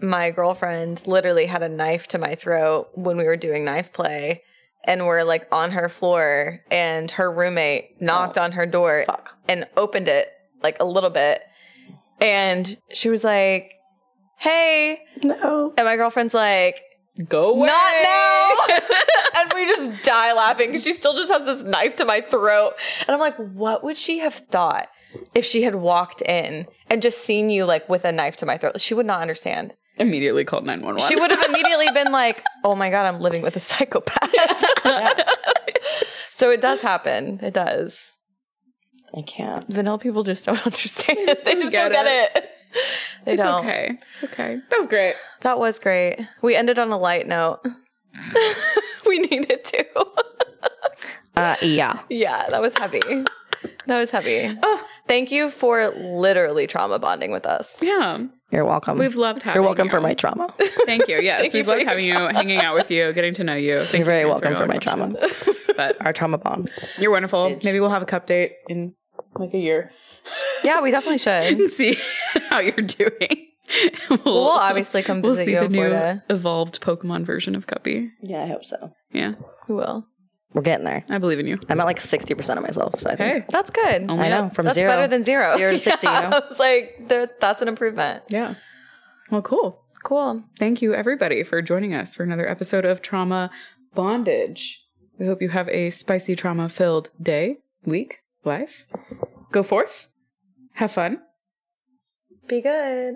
my girlfriend literally had a knife to my throat when we were doing knife play, and we're like on her floor, and her roommate knocked oh. on her door
Fuck.
and opened it like a little bit, and she was like, "Hey,"
No.
and my girlfriend's like.
Go away.
Not now. and we just die laughing because she still just has this knife to my throat. And I'm like, what would she have thought if she had walked in and just seen you like with a knife to my throat? She would not understand.
Immediately called 911.
She would have immediately been like, oh my God, I'm living with a psychopath. so it does happen. It does.
I can't.
Vanilla people just don't understand. they just
get
don't get it. They
It's
don't.
okay. It's okay. That was great.
That was great. We ended on a light note. we needed to.
Uh, yeah.
Yeah, that was heavy. That was heavy.
Oh,
Thank you for literally trauma bonding with us.
yeah.
You're welcome.
We've loved having you.
You're welcome
you.
for my trauma.
Thank you. Yes,
Thank
we've
for
loved
your
having you, hanging out with you, getting to know you. Thank
You're very
for
welcome for my
our
trauma.
But
Our trauma bond.
you're wonderful.
Bitch.
Maybe we'll have a cup date in like a year
Yeah, we definitely should.
see how you're doing. We'll,
We'll obviously come
we'll
visit
see
you
the new
Florida.
evolved Pokemon version of Cuppie.
Yeah, I hope so.
Yeah,
We will.
We're getting there.
I believe in you.
I'm at like 60% of myself. So I think.
Hey,
That's good.
Only
I know.
up.
From
That's
zero.
better than zero.
Zero to 60, you know?
I was like, there, that's an improvement.
Yeah. Well, cool.
Cool.
Thank you, everybody, for joining us for another episode of Trauma Bondage. We hope you have a spicy, trauma filled day, week, life. Go forth, have fun,
Be good.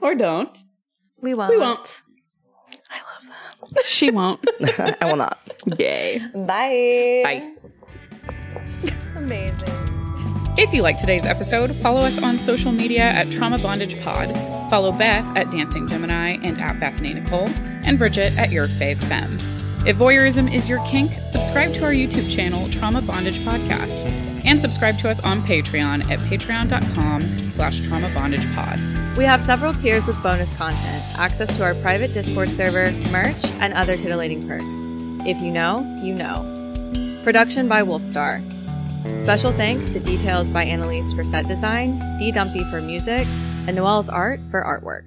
or don't.
We won't.
We won't.
I love
She won't.
I will not.
Yay.
Bye.
Bye.
Amazing.
If you like today's episode, follow us on social media at Trauma Bondage Pod. Follow Beth at Dancing Gemini and at Bethany Nichole, and Brigitte at Your Fave Femme. If voyeurism is your kink, subscribe to our YouTube channel, Trauma Bondage Podcast, and subscribe to us on Patreon at patreon.com slash trauma bondage pod.
We have several tiers with bonus content, access to our private Discord server, merch, and other titillating perks. If you know, you know. Production by Wolfstar. Special thanks to Details by Annalise for set design, D Dumpy for music, and Noelle's art for artwork.